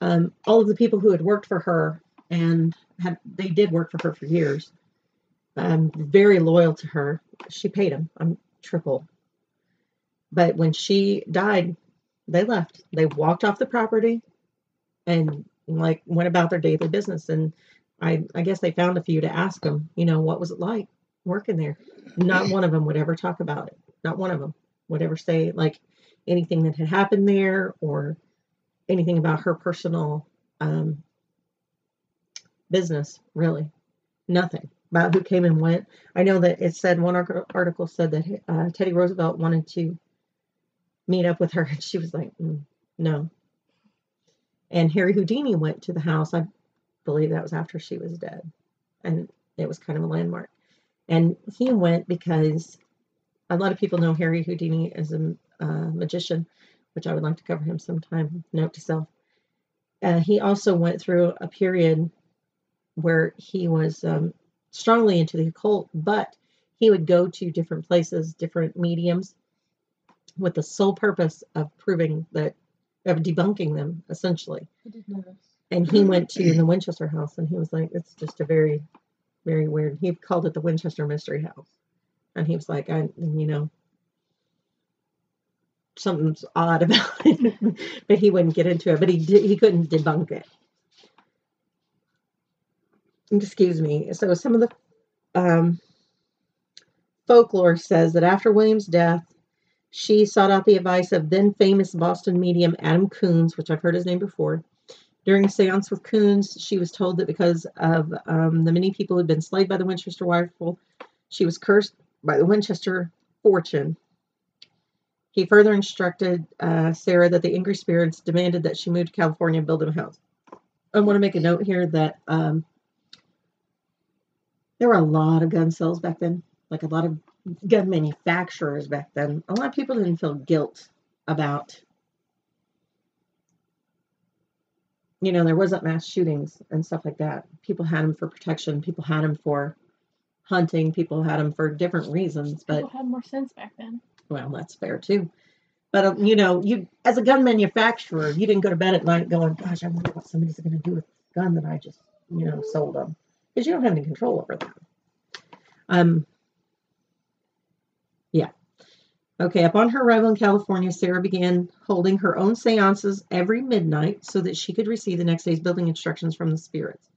um, all of the people who had worked for her and had they did work for her for years I'm very loyal to her. She paid them I'm triple. But when she died, they left. They walked off the property and like went about their daily business. And I, I guess they found a few to ask them, you know, what was it like working there? Not one of them would ever talk about it. Not one of them would ever say like anything that had happened there or anything about her personal um, business, really. Nothing about who came and went. I know that it said one article said that uh, Teddy Roosevelt wanted to meet up with her, and she was like, mm, no. And Harry Houdini went to the house. I believe that was after she was dead, and it was kind of a landmark. And he went because a lot of people know Harry Houdini as a uh, magician, which I would like to cover him sometime. Note to self. Uh, he also went through a period where he was um, strongly into the occult, but he would go to different places, different mediums, with the sole purpose of proving that, of debunking them, essentially. I did this. And he went to the Winchester House, and he was like, "It's just a very, very weird." He called it the Winchester Mystery House, and he was like, "I, you know." Something's odd about it, but he wouldn't get into it. But he did, he couldn't debunk it excuse me. So some of the um, folklore says that after William's death, she sought out the advice of then famous Boston medium Adam Coons, which I've heard his name before, During a seance with Coons, she was told that because of um, the many people who had been slayed by the Winchester rifle, she was cursed by the Winchester fortune. He further instructed uh, Sarah that the angry spirits demanded that she move to California and build them a house. I want to make a note here that um, there were a lot of gun sales back then, like a lot of gun manufacturers back then. A lot of people didn't feel guilt about, you know, there wasn't mass shootings and stuff like that. People had them for protection, people had them for hunting, people had them for different reasons, but People had more sense back then. Well, that's fair too. But um, you know, you as a gun manufacturer, you didn't go to bed at night going, "Gosh, I wonder what somebody's going to do with the gun that I just, you know, sold them," because you don't have any control over that. Um. Yeah. Okay. Upon her arrival in California, Sarah began holding her own seances every midnight so that she could receive the next day's building instructions from the spirits.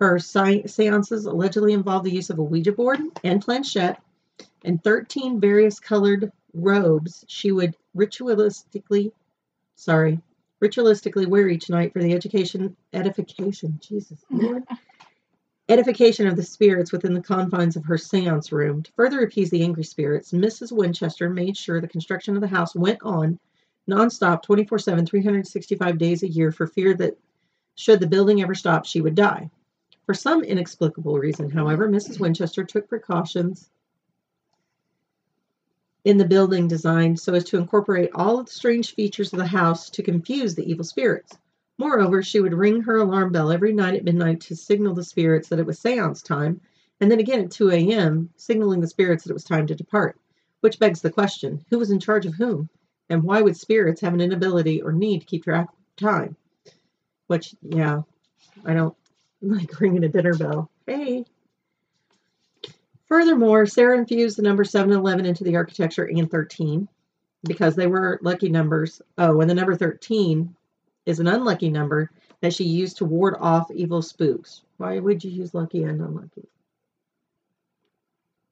Her seances allegedly involved the use of a Ouija board and planchette and 13 various colored robes she would ritualistically sorry ritualistically wear each night for the education edification jesus lord. Edification of the spirits within the confines of her seance room. To further appease the angry spirits mrs winchester made sure the construction of the house went on nonstop 24-7 365 days a year for fear that should the building ever stop she would die. For some inexplicable reason however mrs winchester took precautions in the building design so as to incorporate all of the strange features of the house to confuse the evil spirits. Moreover, she would ring her alarm bell every night at midnight to signal the spirits that it was seance time, and then again at 2 a.m., signaling the spirits that it was time to depart. Which begs the question who was in charge of whom? And why would spirits have an inability or need to keep track of time? Which, yeah, I don't like ringing a dinner bell. Hey, Furthermore, Sarah infused the number 7 and 11 into the architecture and 13 because they were lucky numbers. Oh, and the number 13 is an unlucky number that she used to ward off evil spooks. Why would you use lucky and unlucky?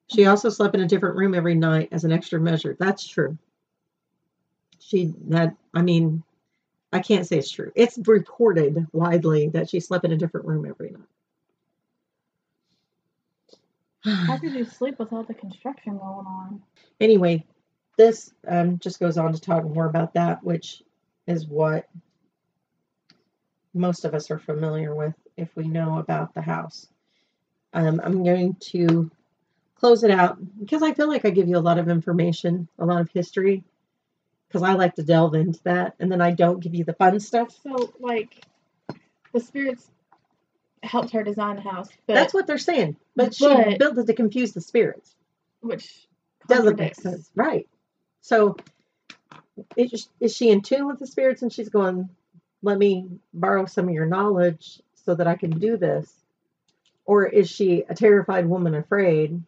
She also slept in a different room every night as an extra measure. That's true. She had, I mean, I can't say it's true. It's reported widely that she slept in a different room every night. How could you sleep with all the construction going on? anyway, this um, just goes on to talk more about that, which is what most of us are familiar with if we know about the house. Um, I'm going to close it out because I feel like I give you a lot of information, a lot of history, because I like to delve into that, and then I don't give you the fun stuff. So, like, the spirits helped her design the house, but That's what they're saying, but she but- built it to confuse the spirits. which doesn't make sense, right? So, is, is she in tune with the spirits and she's going, let me borrow some of your knowledge so that I can do this? Or is she a terrified woman afraid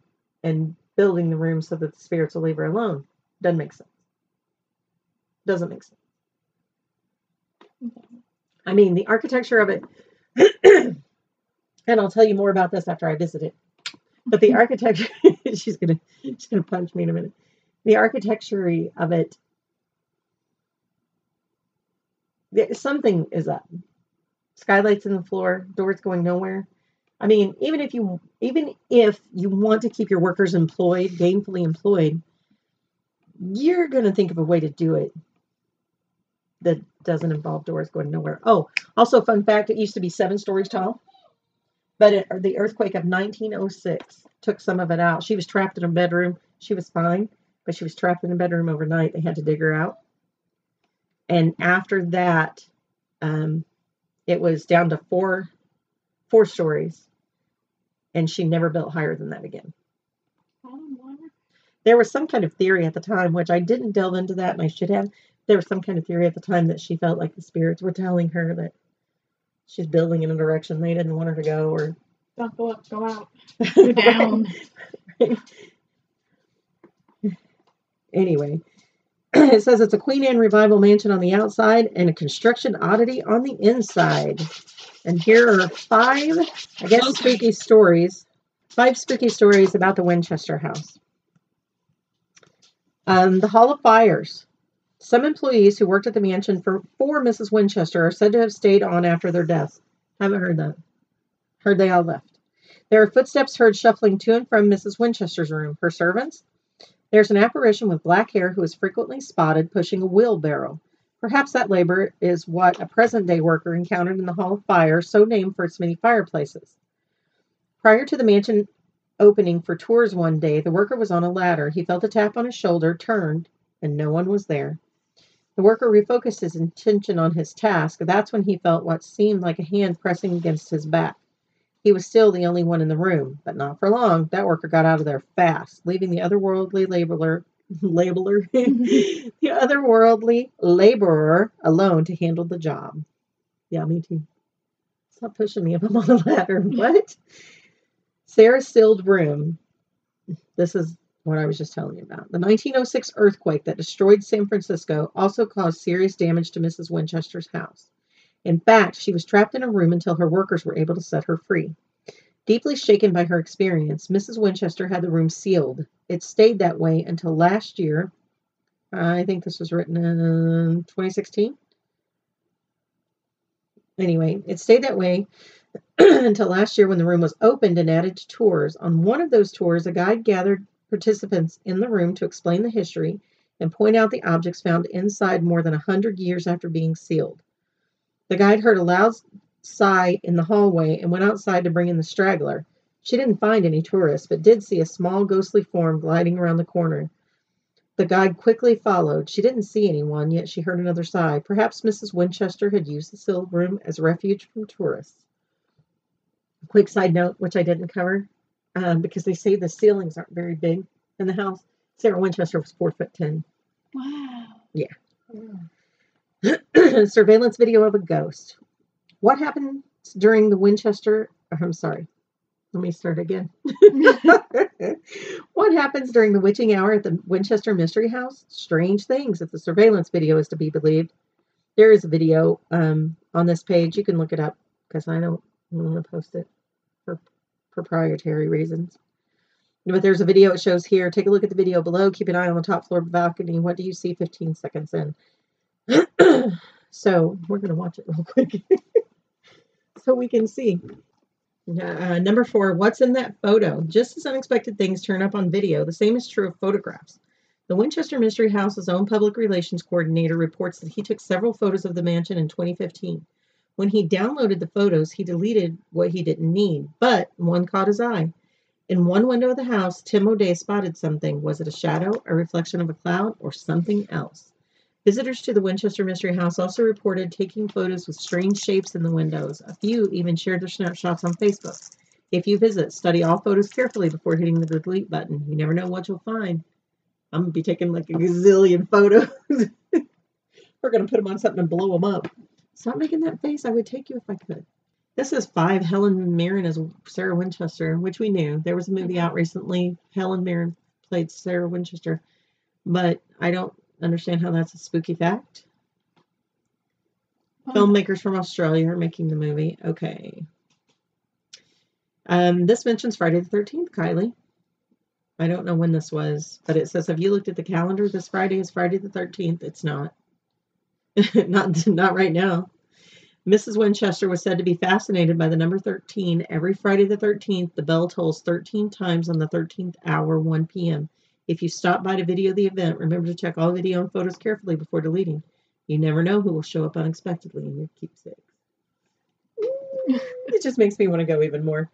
and building the room so that the spirits will leave her alone? Doesn't make sense. Doesn't make sense. I mean, the architecture of it, and I'll tell you more about this after I visit it. But the architecture, she's gonna, she's gonna punch me in a minute. The architecture of it, something is up. Skylights in the floor, doors going nowhere. I mean, even if you, even if you want to keep your workers employed, gainfully employed, you're gonna think of a way to do it that doesn't involve doors going nowhere. Oh, also, fun fact: it used to be seven stories tall, but it, the earthquake of 1906 took some of it out. She was trapped in a bedroom. She was fine, but she was trapped in a bedroom overnight. They had to dig her out, and after that, um, it was down to four, four stories, and she never built higher than that again. There was some kind of theory at the time, which I didn't delve into that, and I should have. There was some kind of theory at the time that she felt like the spirits were telling her that she's building in a direction they didn't want her to go, or Don't go up, go out, go down. anyway, it says it's a Queen Anne revival mansion on the outside and a construction oddity on the inside. And here are five, I guess, Okay. spooky stories. Five spooky stories about the Winchester house. Um, the Hall of Fires. Some employees who worked at the mansion for, for Mrs. Winchester are said to have stayed on after their deaths. Haven't heard that. Heard they all left. There are footsteps heard shuffling to and from Mrs. Winchester's room. Her servants? There's an apparition with black hair who is frequently spotted pushing a wheelbarrow. Perhaps that labor is what a present day worker encountered in the Hall of Fire, so named for its many fireplaces. Prior to the mansion opening for tours one day, the worker was on a ladder. He felt a tap on his shoulder, turned, and no one was there. The worker refocused his attention on his task. That's when he felt what seemed like a hand pressing against his back. He was still the only one in the room, but not for long. That worker got out of there fast, leaving the otherworldly laborer labeler, the otherworldly laborer alone to handle the job. Yeah, me too. Stop pushing me if I'm on the ladder. What? Sarah sealed room. This is what I was just telling you about. The 1906 earthquake that destroyed San Francisco also caused serious damage to Mrs. Winchester's house. In fact, she was trapped in a room until her workers were able to set her free. Deeply shaken by her experience, Mrs. Winchester had the room sealed. It stayed that way until last year. I think this was written in uh, 2016. Anyway, it stayed that way until last year when the room was opened and added to tours. On one of those tours, a guide gathered participants in the room to explain the history and point out the objects found inside more than a hundred years after being sealed. The guide heard a loud sigh in the hallway and went outside to bring in the straggler. She didn't find any tourists, but did see a small ghostly form gliding around the corner. The guide quickly followed. She didn't see anyone, yet she heard another sigh. Perhaps Mrs. Winchester had used the sealed room as refuge from tourists. Quick side note, which I didn't cover, um, because they say the ceilings aren't very big in the house. Sarah Winchester was four foot ten. Wow. Yeah. Surveillance video of a ghost. What happened during the Winchester? I'm sorry. Let me start again. what happens during the witching hour at the Winchester Mystery House? Strange things, if the surveillance video is to be believed. There is a video um, on this page. You can look it up because I don't want to post it for proprietary reasons. But there's a video it shows here. Take a look at the video below. Keep an eye on the top floor balcony. What do you see 15 seconds in? so we're going to watch it real quick so we can see. Uh, number four, what's in that photo? Just as unexpected things turn up on video, the same is true of photographs. The Winchester Mystery House's own public relations coordinator reports that he took several photos of the mansion in 2015. When he downloaded the photos, he deleted what he didn't need, but one caught his eye. In one window of the house, Tim O'Day spotted something. Was it a shadow, a reflection of a cloud, or something else? Visitors to the Winchester Mystery House also reported taking photos with strange shapes in the windows. A few even shared their snapshots on Facebook. If you visit, study all photos carefully before hitting the delete button. You never know what you'll find. I'm going to be taking like a gazillion photos. We're going to put them on something and blow them up. Stop making that face. I would take you if I could. This is five. Helen Mirren as Sarah Winchester, which we knew. There was a movie out recently. Helen Mirren played Sarah Winchester, but I don't understand how that's a spooky fact. Filmmakers from Australia are making the movie. Okay. Um, this mentions Friday the 13th, Kylie. I don't know when this was, but it says, have you looked at the calendar? This Friday is Friday the 13th. It's not. not, not right now. Mrs. Winchester was said to be fascinated by the number 13. Every Friday the 13th, the bell tolls 13 times on the 13th hour, 1 p.m. If you stop by to video the event, remember to check all video and photos carefully before deleting. You never know who will show up unexpectedly in your keepsakes. it just makes me want to go even more.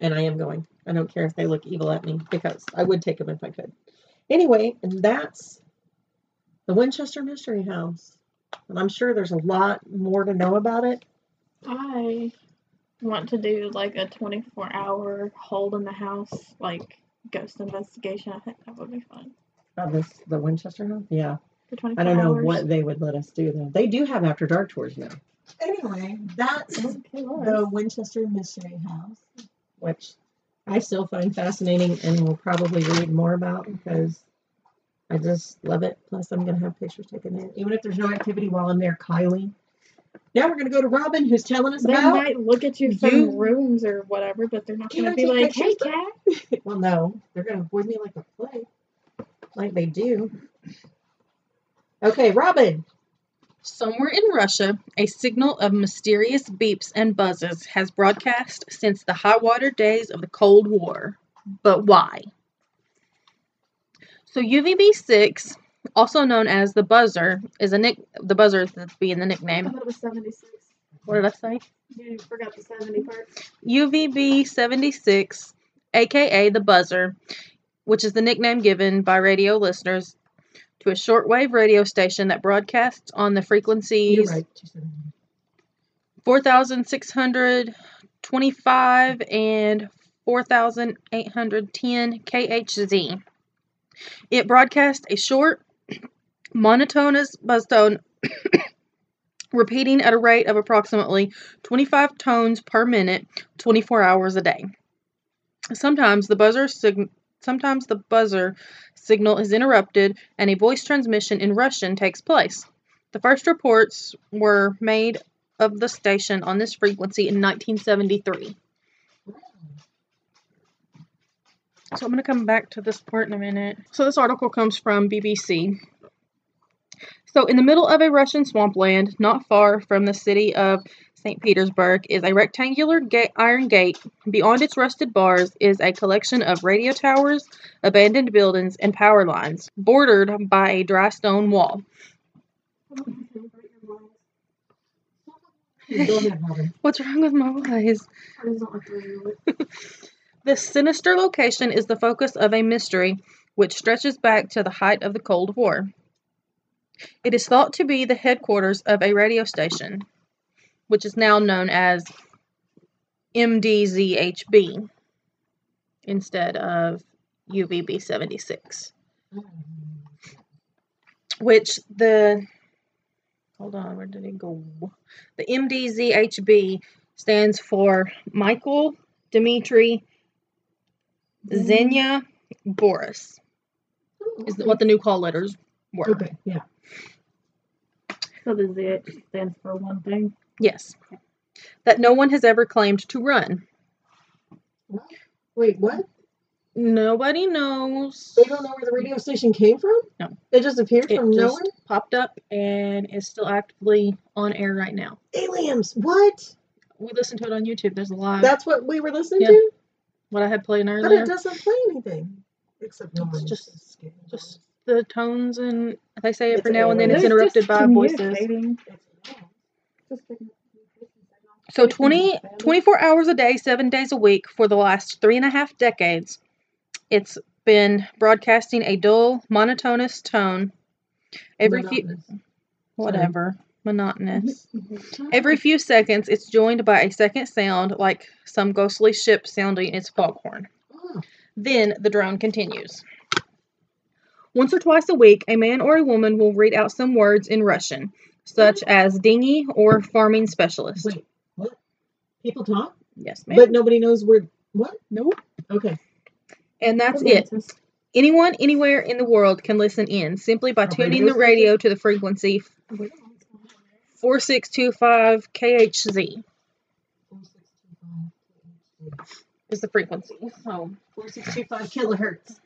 And I am going. I don't care if they look evil at me because I would take them if I could. Anyway, and that's the Winchester Mystery House. And I'm sure there's a lot more to know about it. I want to do like a 24 hour hold in the house, like ghost investigation. I think that would be fun. Oh, this the Winchester House? Yeah. For 24 I don't know hours. what they would let us do though. They do have after dark tours now. Anyway, that's the Winchester Mystery House, which I still find fascinating and will probably read more about because I just love it. Plus, I'm going to have pictures taken in, even if there's no activity while I'm there. Kylie. Now we're going to go to Robyn, who's telling us They about. They might look at you from You- rooms or whatever, but they're not going to be take like, "Hey, Kat." well, no, they're going to avoid me like a plague, like they do. Okay, Robyn. Somewhere in Russia, a signal of mysterious beeps and buzzes has broadcast since the high water days of the Cold War. But why? So UVB6, also known as the buzzer, is a nick. The buzzer is being the I nickname. thought it was 76. What did I say? You forgot the 70 part. UVB 76, aka the buzzer, which is the nickname given by radio listeners to a shortwave radio station that broadcasts on the frequencies right. 4625 and 4810 KHZ. It broadcasts a short, monotonous buzz tone repeating at a rate of approximately 25 tones per minute 24 hours a day. Sometimes the buzzer sig- sometimes the buzzer signal is interrupted and a voice transmission in Russian takes place. The first reports were made of the station on this frequency in 1973. So I'm going to come back to this part in a minute. So this article comes from BBC. So in the middle of a Russian swampland, not far from the city of St. Petersburg, is a rectangular gate, iron gate. Beyond its rusted bars is a collection of radio towers, abandoned buildings, and power lines, bordered by a dry stone wall. Go ahead, Robyn. What's wrong with my eyes? This sinister location is the focus of a mystery which stretches back to the height of the Cold War. It is thought to be the headquarters of a radio station, which is now known as MDZHB instead of UVB 76, which the hold on, where did it go? The MDZHB stands for Michael Dmitry Xenia Boris is what the new call letters were. Okay, yeah. So the Z stands for one thing. Yes. That no one has ever claimed to run. What? Wait, what? Nobody knows. They don't know where the radio station came from? No. It just appeared It from just nowhere? popped up and is still actively on air right now. Aliens. What? We listened to it on YouTube. There's a live That's what we were listening Yeah. to? What I had playing earlier. But it doesn't play anything. Except no It's just- is. Just the tones and they say It's every now and then it's interrupted by voices. communicating. It's- Just picking up communication signals. So 20, 24 hours a day, seven days a week for the last three and a half decades, it's been broadcasting a dull, monotonous tone. Every few, monotonous. whatever, monotonous. Every few seconds, it's joined by a second sound, like some ghostly ship sounding its foghorn. Oh, Then the drone continues. Once or twice a week, a man or a woman will read out some words in Russian, such as dinghy or farming specialist. wait, what? People talk? Yes, ma'am. But nobody knows where. What? nope. Okay. And that's The it. voices. Anyone, anywhere in the world can listen in simply by tuning the radio to the frequency 4625 KHZ is the frequency. So 4625 kilohertz.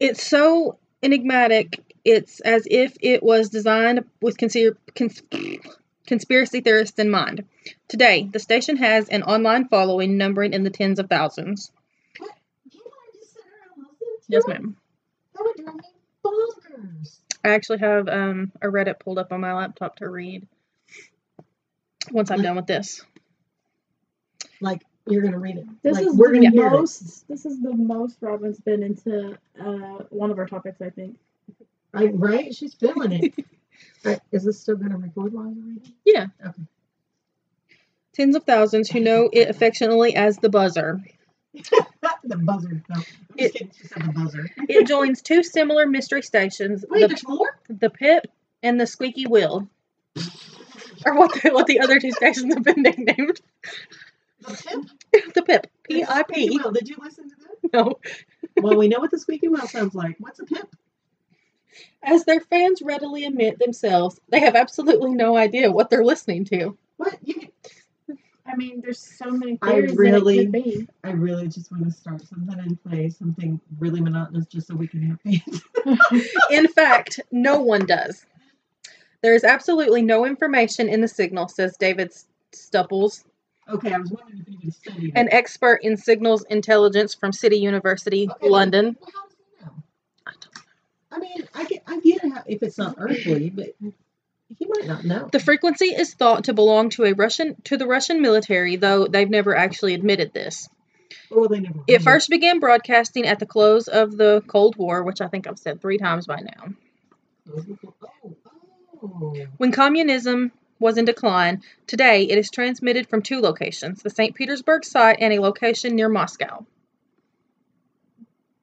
it's so enigmatic. It's as if it was designed with conspir- cons- conspiracy theorists in mind. Today, the station has an online following numbering in the tens of thousands. What? You want just sit around and listen to Yes, ma'am. That would drive me bonkers. I actually have um, a Reddit pulled up on my laptop to read once I'm Like- done with this. Like, you're going to read it. This like, is we're the going to hear it. most. This is the most Robyn's been into uh, one of our topics, I think. I, right? She's feeling it. Right, Is this still going to record while you're reading? Yeah. Okay. Tens of thousands who know it affectionately as the buzzer. the buzzer. No, It- kidding. She said the buzzer. It joins two similar mystery stations, Wait, the, there's more? the Pip and the Squeaky Wheel. Or what the, what the other two stations have been nicknamed. The pip? the Pip. The P I squeaky P. wheel. Did you listen to that? No. Well, we know what the squeaky wheel sounds like. What's a pip? As their fans readily admit themselves, they have absolutely no idea what they're listening to. What? You. I mean, there's so many I theories really- that it could be. I really just want to start something and play something really monotonous just so we can have fans. In fact, no one does. There is absolutely no information in the signal, says David Stupples, okay, I was wondering if you could study an expert in signals intelligence from City University, Okay. London. Well, how does he know? I mean, I get, I get how, if it's not earthly, but he might not know. The frequency is thought to belong to a Russian to the Russian military, though they've never actually admitted this. Well, they never. It first began broadcasting at the close of the Cold War, which I think I've said three times by now. Oh, oh. When communism was in decline, today it is transmitted from two locations, the St. Petersburg site and a location near Moscow.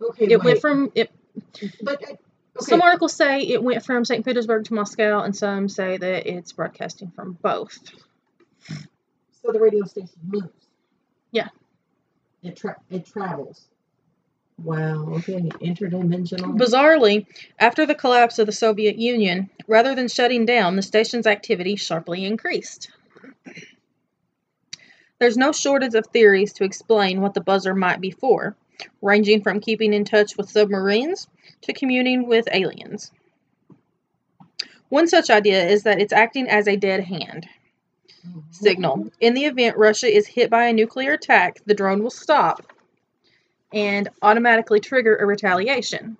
Okay, It went from it, But okay, some articles say it went from St. Petersburg to Moscow and some say that it's broadcasting from both. so the radio station moves. Yeah. It tra- it travels. Wow. Okay. Interdimensional. Bizarrely, after the collapse of the Soviet Union, rather than shutting down, the station's activity sharply increased. There's no shortage of theories to explain what the buzzer might be for, ranging from keeping in touch with submarines to communing with aliens. One such idea is that it's acting as a dead hand signal. Mm-hmm. In the event Russia is hit by a nuclear attack, the drone will stop and automatically trigger a retaliation.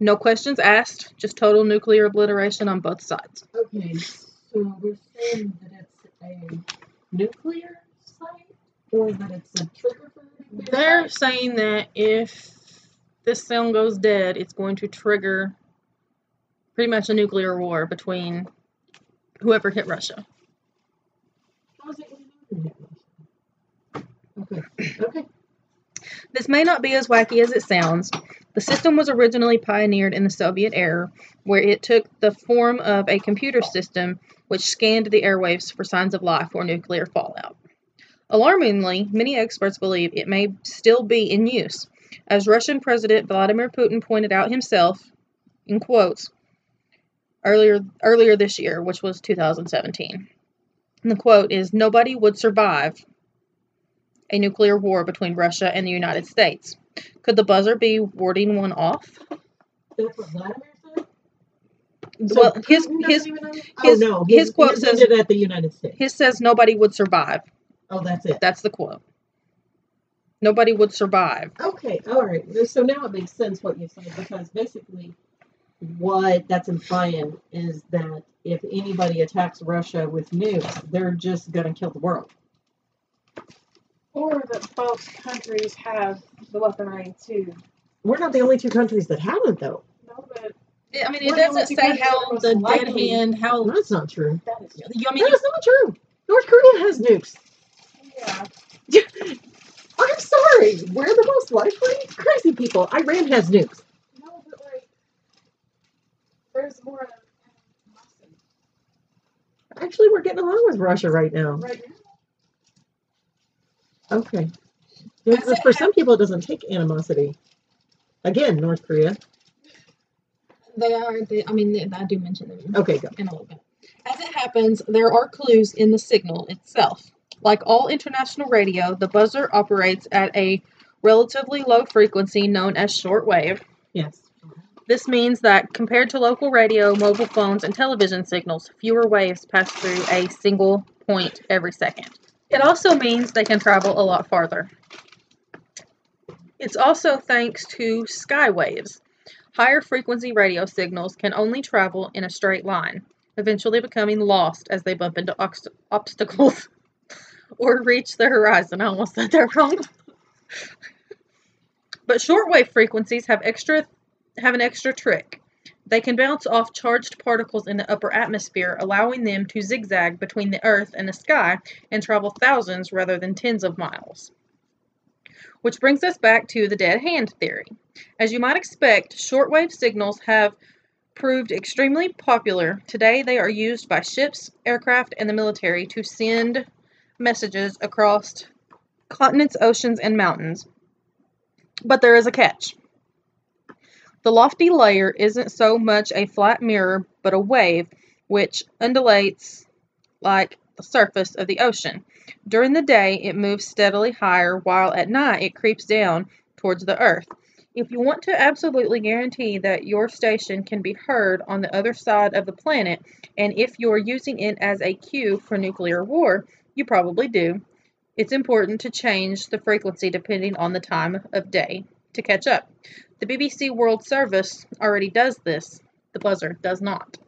No questions asked, just total nuclear obliteration on both sides. Okay. So we're saying that it's a nuclear site, or that it's a trigger for nuclear They're site? saying that if this sound goes dead, it's going to trigger pretty much a nuclear war between whoever hit Russia. How's it gonna happen? Okay. Okay. This may not be as wacky as it sounds. The system was originally pioneered in the Soviet era, where it took the form of a computer system which scanned the airwaves for signs of life or nuclear fallout. Alarmingly, many experts believe it may still be in use, as Russian President Vladimir Putin pointed out himself, in quotes, earlier earlier this year, which was 2017. And the quote is Nobody would survive a nuclear war between Russia and the United States. Could the buzzer be warding one off? That's what Vladimir said. well, his his his- oh no, his quote his says- at the United States. his says nobody would survive. oh, that's it. That's the quote. Nobody would survive. Okay, all right. So now it makes sense what you said because basically, what that's implying is that if anybody attacks Russia with nukes, they're just gonna kill the world. Or that both countries have the weaponry too. We're not the only two countries that haven't, though. No, but I mean, it doesn't say how the dead hand- how. No, that's not true. that is. I mean, That is not true. North Korea has nukes. Yeah. I'm sorry. We're the most likely crazy people. Iran has nukes. No, but like, there's more of Actually, we're getting along with Russia right now. right now. Okay. It For some people, it doesn't take animosity. Again, North Korea. they are. They, I mean, they, I do mention them. Okay, go. in a little bit. As it happens, there are clues in the signal itself. Like all international radio, the buzzer operates at a relatively low frequency known as shortwave. Yes. This means that compared to local radio, mobile phones, and television signals, fewer waves pass through a single point every second. It also means they can travel a lot farther. It's also thanks to sky waves. Higher frequency radio signals can only travel in a straight line, eventually becoming lost as they bump into ox- obstacles or reach the horizon. I almost said that wrong. but shortwave frequencies have extra have an extra trick. They can bounce off charged particles in the upper atmosphere, allowing them to zigzag between the Earth and the sky and travel thousands rather than tens of miles. Which brings us back to the dead hand theory. As you might expect, shortwave signals have proved extremely popular. Today, they are used by ships, aircraft, and the military to send messages across continents, oceans, and mountains. But there is a catch. The lofty layer isn't so much a flat mirror, but a wave which undulates like the surface of the ocean. During the day, it moves steadily higher, while at night it creeps down towards the earth. If you want to absolutely guarantee that your station can be heard on the other side of the planet, and if you're using it as a cue for nuclear war, you probably do, it's important to change the frequency depending on the time of day to catch up. The BBC World Service already does this, the buzzer does not.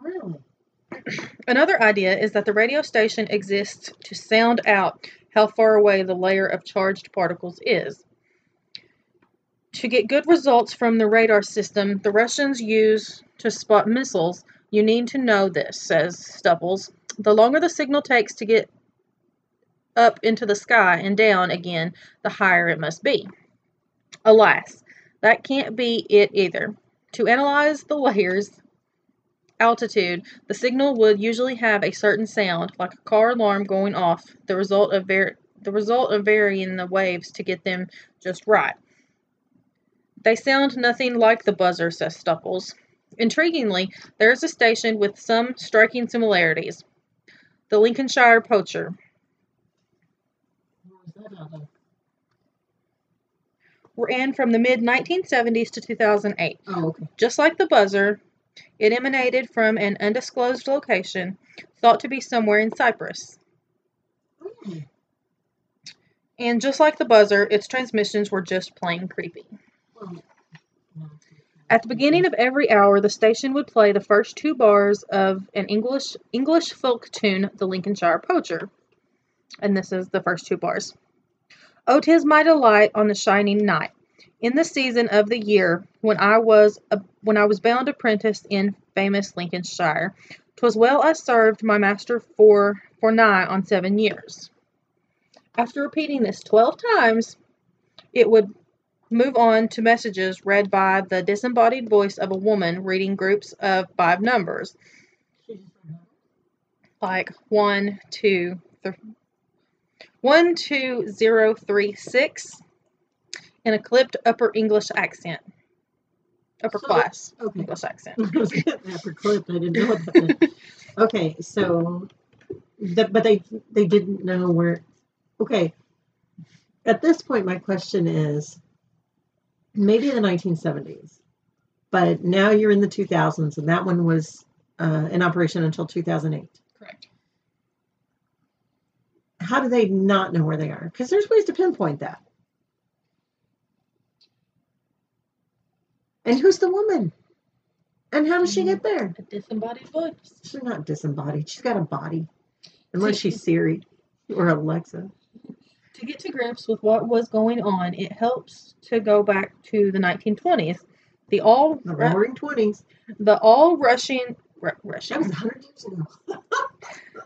Really? Another idea is that the radio station exists to sound out how far away the layer of charged particles is. To get good results from the radar system the Russians use to spot missiles, you need to know this, says Stupples. The longer the signal takes to get up into the sky and down again, the higher it must be. Alas, that can't be it either. To analyze the layers altitude, the signal would usually have a certain sound, like a car alarm going off, the result of var- the result of varying the waves to get them just right. They sound nothing like the buzzer, says Stupples. Intriguingly, there is a station with some striking similarities. The Lincolnshire Poacher. What was that out of? Ran from the mid 1970s to 2008. Oh, okay. Just like the buzzer, it emanated from an undisclosed location, thought to be somewhere in Cyprus. Really? And just like the buzzer, its transmissions were just plain creepy. No. At the beginning of every hour, the station would play the first two bars of an English English folk tune, "The Lincolnshire Poacher," and this is the first two bars. "Oh, 'tis my delight on the shining night, in the season of the year when I was a, when I was bound apprentice in famous Lincolnshire. 'Twas well I served my master for for nigh on seven years." After repeating this twelve times, it would move on to messages read by the disembodied voice of a woman reading groups of five numbers, She just don't like one, two, th- one, two, zero, three, six, in a clipped Upper English accent, upper So- class Okay. English accent. I was getting that for clip. I didn't know what that. Okay, so, the, but they they didn't know where. Okay, at this point, my question is, maybe the 1970s, but now you're in the 2000s, and that one was uh, in operation until 2008. Correct. How do they not know where they are? Because there's ways to pinpoint that. And who's the woman? And how does she get there? A disembodied voice. She's not disembodied. She's got a body. Unless she's Siri or Alexa. To get to grips with what was going on, it helps to go back to the 1920s. The all The roaring 20s. the all Russian Ru- That was 100 years ago.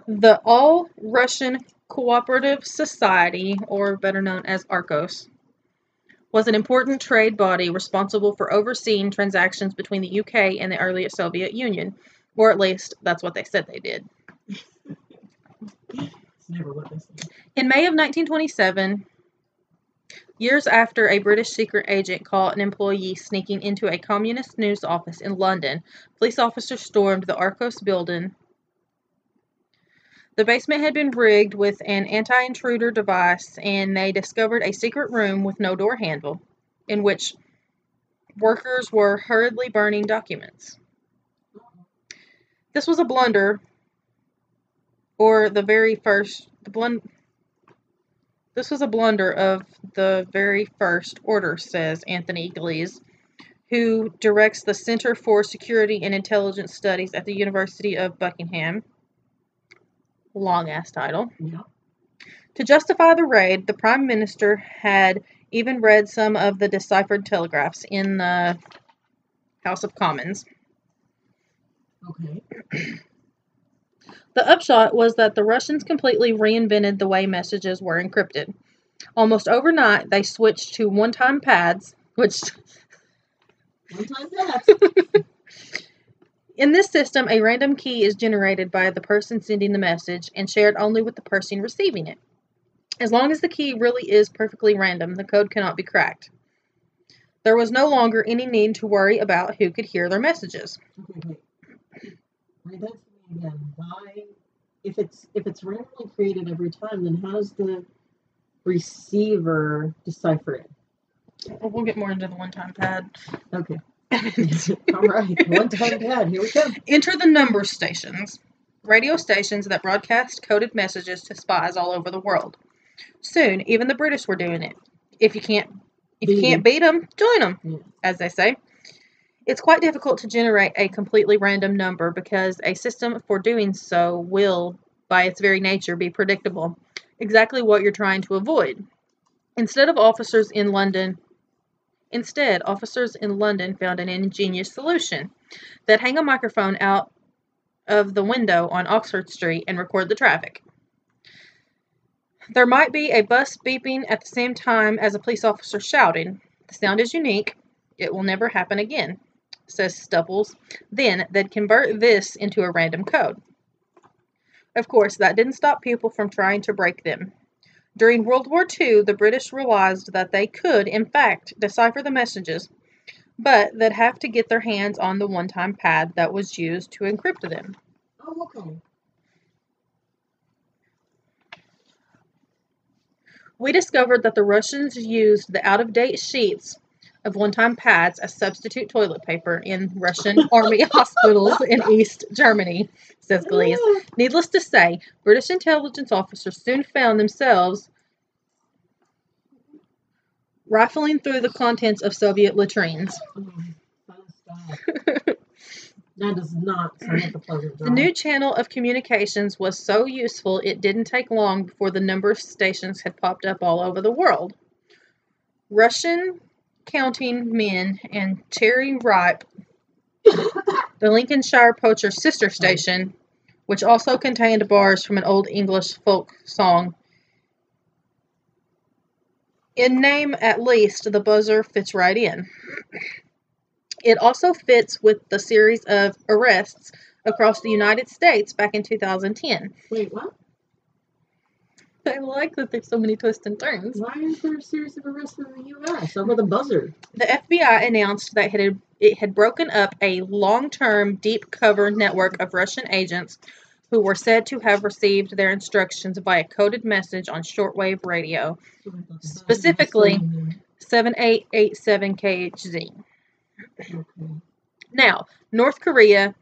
the All Russian Cooperative Society, or better known as ARCOS, was an important trade body responsible for overseeing transactions between the UK and the earlier Soviet Union, or at least that's what they said they did. It's never what they say. In May of 1927, years after a British secret agent caught an employee sneaking into a communist news office in London, police officers stormed the Arcos building. The basement had been rigged with an anti intruder device, and they discovered a secret room with no door handle, in which workers were hurriedly burning documents. This was a blunder, or the very first the blun. This was a blunder of the very first order, says Anthony Glees, who directs the Center for Security and Intelligence Studies at the University of Buckingham. Long ass title. Yeah. To justify the raid, the Prime Minister had even read some of the deciphered telegraphs in the House of Commons. Okay. The upshot was that the Russians completely reinvented the way messages were encrypted. Almost overnight, they switched to one time pads, which One time pass. in this system, a random key is generated by the person sending the message and shared only with the person receiving it. As long as the key really is perfectly random, the code cannot be cracked. There was no longer any need to worry about who could hear their messages. Okay, wait. Read that again. Why if it's if it's randomly created every time, then how does the receiver decipher it? Well, get more into the one-time pad. Okay. All right. One time pad. Here we go. Enter the number stations, radio stations that broadcast coded messages to spies all over the world. Soon, even the British were doing it. If you can't, if you can't beat them, join them, as they say. It's quite difficult to generate a completely random number because a system for doing so will, by its very nature, be predictable. Exactly what you're trying to avoid. Instead of officers in London, instead officers in London found an ingenious solution that hang a microphone out of the window on Oxford Street and record the traffic. There might be a bus beeping at the same time as a police officer shouting. The sound is unique. It will never happen again, says Stupples. Then they'd convert this into a random code. Of course, that didn't stop people from trying to break them. During World War II, the British realized that they could, in fact, decipher the messages, but they'd have to get their hands on the one time pad that was used to encrypt them. Oh, okay. We discovered that the Russians used the out of date sheets of one time pads as substitute toilet paper in Russian army hospitals in East Germany, says Glees. Needless to say, British intelligence officers soon found themselves rifling through the contents of Soviet latrines. Oh, that does not sound like a pleasant job. The new channel of communications was so useful it didn't take long before the number of stations had popped up all over the world. Russian counting men and cherry ripe, the Lincolnshire Poacher sister station, which also contained bars from an old English folk song. In name, at least, the buzzer fits right in. It also fits with the series of arrests across the United States back in 2010. Wait, what? I like that there's so many twists and turns. Why is there a series of arrests in the U.S. over the buzzer? The FBI announced that it had, it had broken up a long term, deep cover network of Russian agents who were said to have received their instructions via coded message on shortwave radio, Specifically- 7887 KHZ. Okay. Now, North Korea.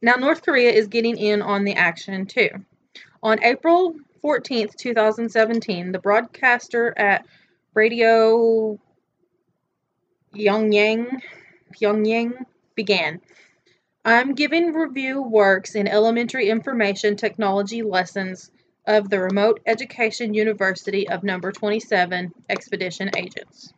Now, North Korea is getting in on the action too. On April 14th, 2017, the broadcaster at Radio Pyongyang, Pyongyang began. I'm giving review works in elementary information technology lessons of the Remote Education University of Number 27 Expedition Agents.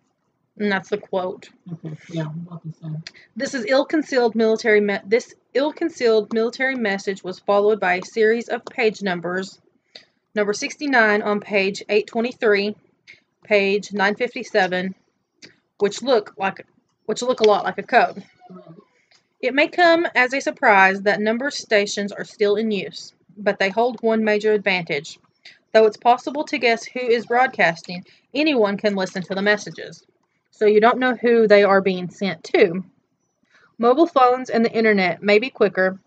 And that's the quote. Okay. Yeah. What to say? This is ill-concealed military. Me- this ill-concealed military message was followed by a series of page numbers. Number 69 on page 823, page 957, which look like which look a lot like a code. It may come as a surprise that number stations are still in use, but they hold one major advantage. Though it's possible to guess who is broadcasting, anyone can listen to the messages. So you don't know who they are being sent to. Mobile phones and the internet may be quicker,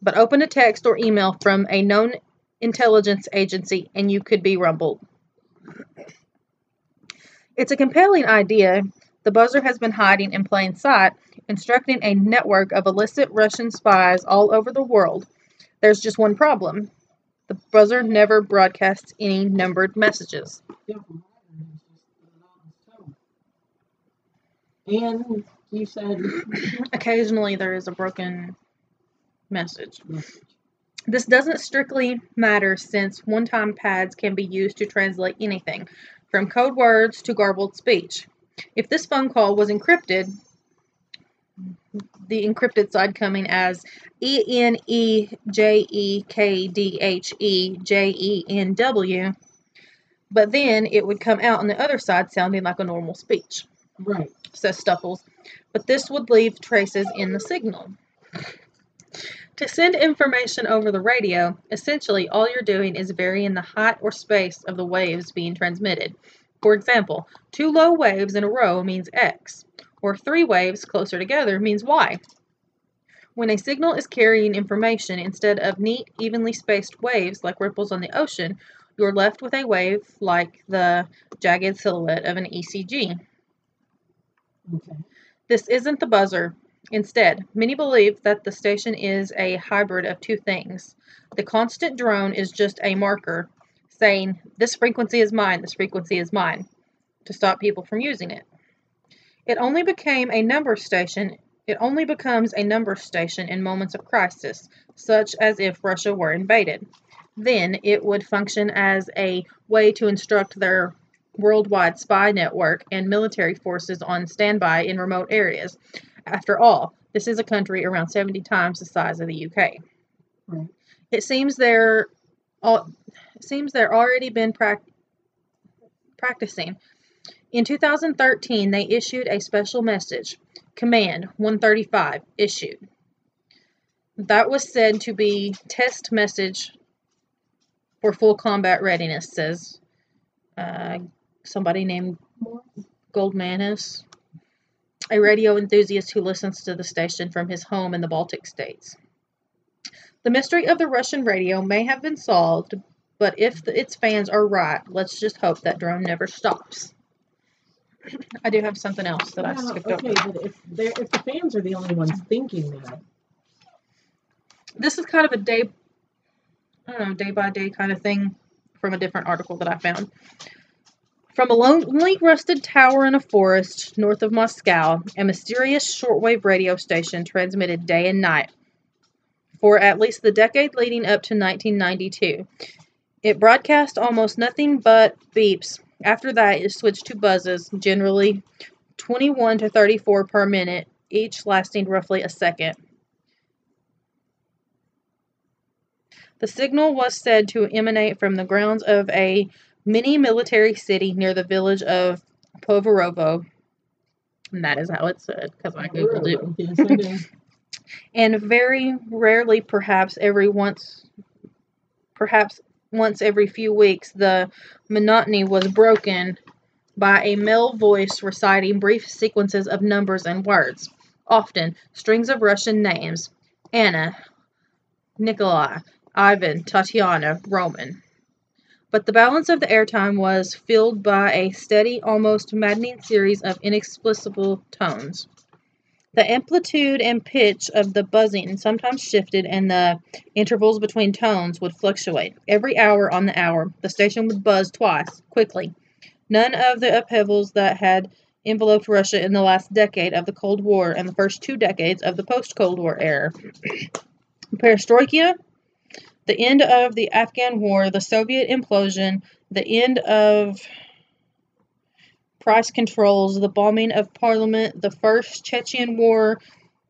but open a text or email from a known intelligence agency and you could be rumbled. It's a compelling idea. The buzzer has been hiding in plain sight, instructing a network of illicit Russian spies all over the world. There's just one problem. The buzzer never broadcasts any numbered messages. Yeah, from Ireland, it's just the monotonous tone. And you said Occasionally there is a broken message. message. This doesn't strictly matter since one time pads can be used to translate anything, from code words to garbled speech. If this phone call was encrypted, the encrypted side coming as E N E J E K D H E J E N W, but then it would come out on the other side sounding like a normal speech, Right. says Stupples. But this would leave traces in the signal. To send information over the radio, essentially all you're doing is varying the height or space of the waves being transmitted. For example, two low waves in a row means X, or three waves closer together means Y. When a signal is carrying information instead of neat, evenly spaced waves like ripples on the ocean, you're left with a wave like the jagged silhouette of an ECG. Okay. This isn't the buzzer. Instead, many believe that the station is a hybrid of two things. The constant drone is just a marker saying, this frequency is mine, this frequency is mine, to stop people from using it. It only became a number station. It only becomes a number station in moments of crisis, such as if Russia were invaded. Then it would function as a way to instruct their worldwide spy network and military forces on standby in remote areas. After all, this is a country around 70 times the size of the UK. Right. It seems they're all, it seems they're already been prac- practicing. In 2013, they issued a special message, Command 135 issued. That was said to be test message for full combat readiness, says uh, somebody named Goldmanis, a radio enthusiast who listens to the station from his home in the Baltic states. The mystery of the Russian radio may have been solved, but if the, its fans are right, let's just hope that drone never stops. I do have something else that I Well, skipped okay, over. but if if the fans are the only ones thinking that, This is kind of a day, I don't know, day by day kind of thing from a different article that I found. From a lonely rusted tower in a forest north of Moscow, a mysterious shortwave radio station transmitted day and night for at least the decade leading up to 1992. It broadcast almost nothing but beeps. After that, it switched to buzzes, generally 21 to 34 per minute, each lasting roughly a second. The signal was said to emanate from the grounds of a mini military city near the village of Povarovo. And that is how it's said, because I googled it. Yes. And very rarely, perhaps every once, perhaps once every few weeks, the monotony was broken by a male voice reciting brief sequences of numbers and words, often strings of Russian names Anna, Nikolai, Ivan, Tatiana, Roman. But the balance of the airtime was filled by a steady, almost maddening series of inexplicable tones. The amplitude and pitch of the buzzing sometimes shifted, and the intervals between tones would fluctuate. Every hour on the hour, the station would buzz twice, quickly. None of the upheavals that had enveloped Russia in the last decade of the Cold War and the first two decades of the post Cold War era. Perestroika, the end of the Afghan War, the Soviet implosion, the end of price controls, the bombing of parliament, the first Chechen War,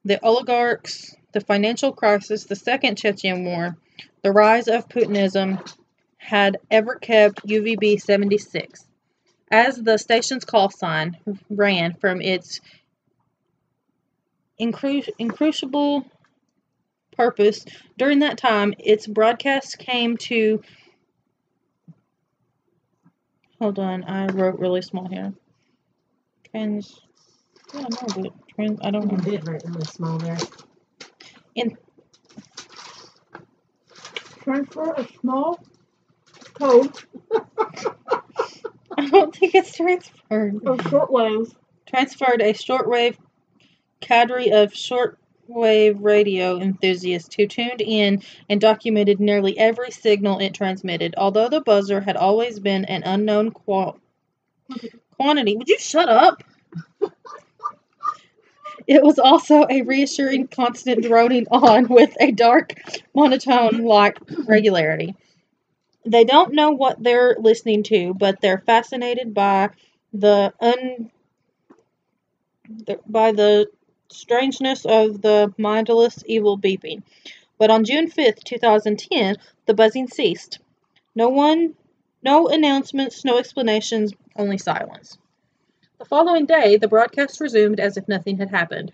the oligarchs, the financial crisis, the second Chechen War, the rise of Putinism had ever kept UVB 76. As the station's call sign ran from its incru- incrucible purpose, during that time, its broadcast came to. Hold on, I wrote really small here. Trans. Yeah, no, but trans. I don't You know. did write really small there. In. Transfer a small code I don't think it's transferred. of shortwave Transferred a shortwave cadre of shortwave radio enthusiasts who tuned in and documented nearly every signal it transmitted. Although the buzzer had always been an unknown qual- quantity, would you shut up? It was also a reassuring constant droning on with a dark monotone like regularity. They don't know what they're listening to, but they're fascinated by the un by the strangeness of the mindless evil beeping. But on June 5th, 2010, the buzzing ceased. No one no announcements, no explanations, only silence. The following day, the broadcast resumed as if nothing had happened.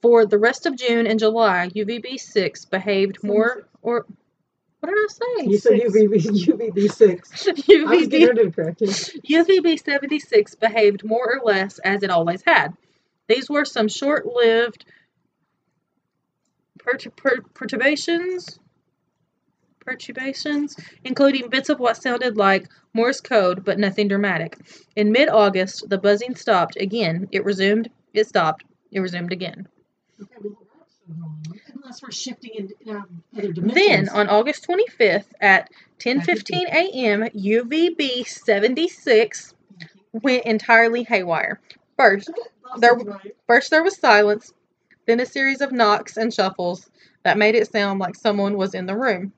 For the rest of June and July, UVB 6 behaved more or what did I say? You said. UVB, UVB six. I was getting UVB, ready to correct you. UVB 76 behaved more or less as it always had. These were some short lived pertur- per- perturbations, perturbations, including bits of what sounded like Morse code, but nothing dramatic. In mid-August, the buzzing stopped again. It resumed. It stopped. It resumed again. Okay, well, that's. Unless we're shifting um, other dimensions. Then, on August 25th at 10:15 a.m., UVB 76 went entirely haywire. First, there- First, there was silence, then a series of knocks and shuffles that made it sound like someone was in the room.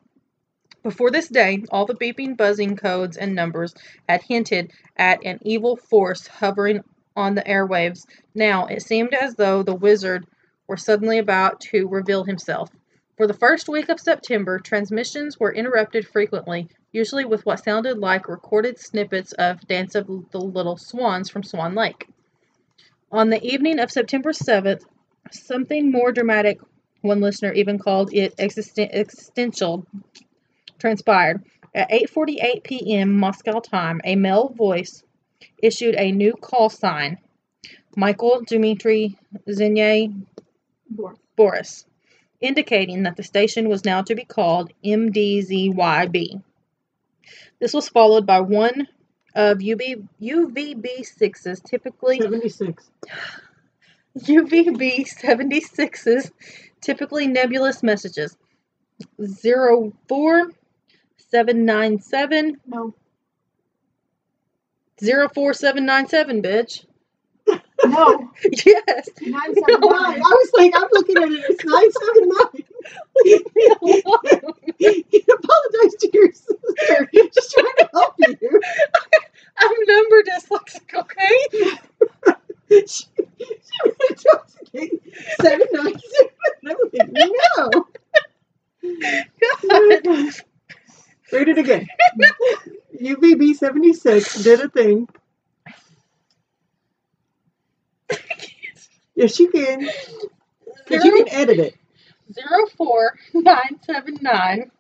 Before this day, all the beeping, buzzing codes and numbers had hinted at an evil force hovering on the airwaves. Now, it seemed as though the wizard were suddenly about to reveal himself. For the first week of September, transmissions were interrupted frequently, usually with what sounded like recorded snippets of Dance of the Little Swans from Swan Lake. On the evening of September 7th, something more dramatic, one listener even called it existen- existential, transpired. At 8:48 p.m. Moscow time, a male voice issued a new call sign. Michael Dmitry Zenye Boris. Boris, indicating that the station was now to be called MDZYB. This was followed by one of UB, UVB6's typically 76. UVB 76's typically nebulous messages. 04797 No. 04797, bitch. No. Yes. Nine No, I, I was like, I'm looking at it. It's 979. Leave me alone. you apologize to your sister. Just trying to help you. I'm number dyslexic, okay? She, she me, 797. I'm like, no. Gosh. Read it again. UVB 76 did a thing. Yes, you can. Because you can edit it. Zero four nine seven nine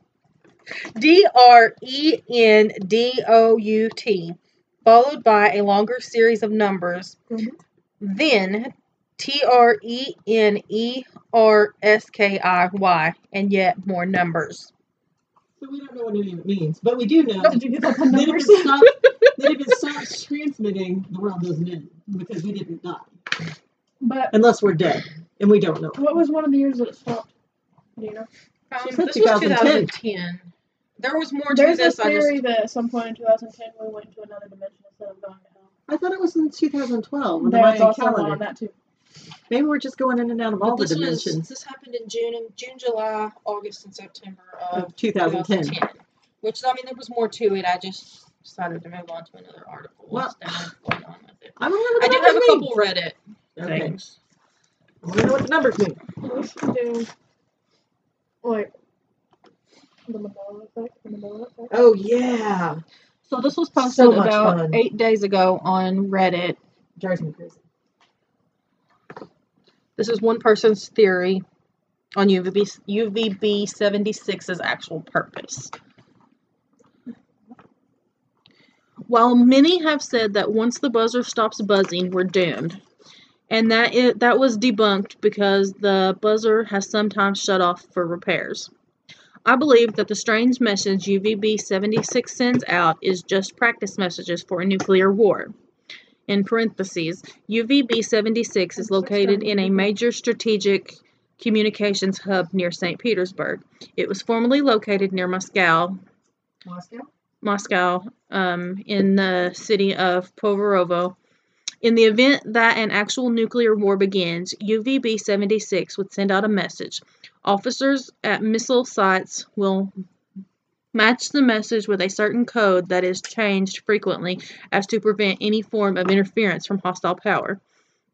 D R E N D O U T, followed by a longer series of numbers. Mhm. Then T R E N E R S K I Y, and yet more numbers. So we don't know what any of it means, but we do know that if, it stops, that if it stops transmitting, the world doesn't end because we didn't die. But Unless we're dead, and we don't know. what was one of the years that it stopped? Do you know? Um, She said this was 2010. 2010. There was more to There's a this. I just theory that at some point in 2010 we went into another dimension instead of going to hell. I thought it was in 2012 with the There's Mayan also one on that too. Maybe we're just going in and out of all But the this was dimensions this happened in June and June, July, August, and September of of 2010. 2010. Which I mean, there was more to it. I just decided to move on to another article Well, instead of going on with it. I don't I know do have a couple Reddit numbers. Okay. things. I want to know what the numbers mean. We should do like the Mandela effect. The Mandela effect. Oh yeah, So this was posted So about fun. eight days ago on Reddit. drives me crazy. This is one person's theory on UVB UVB 76's actual purpose. While many have said that once the buzzer stops buzzing, we're doomed, and that it, that was debunked because the buzzer has sometimes shut off for repairs. I believe that the strange message UVB 76 sends out is just practice messages for a nuclear war. In parentheses, UVB 76 is located in a major strategic communications hub near St. Petersburg. It was formerly located near Moscow, Moscow. Moscow, um, in the city of Povarovo. In the event that an actual nuclear war begins, UVB 76 would send out a message. Officers at missile sites will match the message with a certain code that is changed frequently as to prevent any form of interference from hostile power.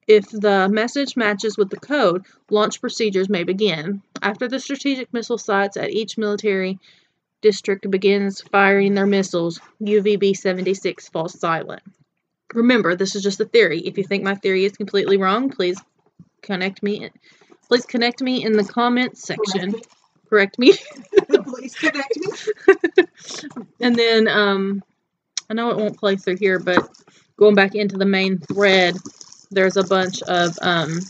If the message matches with the code, launch procedures may begin. After the strategic missile sites at each military district begins firing their missiles, UVB 76 falls silent. Remember, this is just a theory. If you think my theory is completely wrong, please connect me. Please connect me in the comments section. Correct me. Please connect me. and then um I know it won't play through here, but going back into the main thread, there's a bunch of um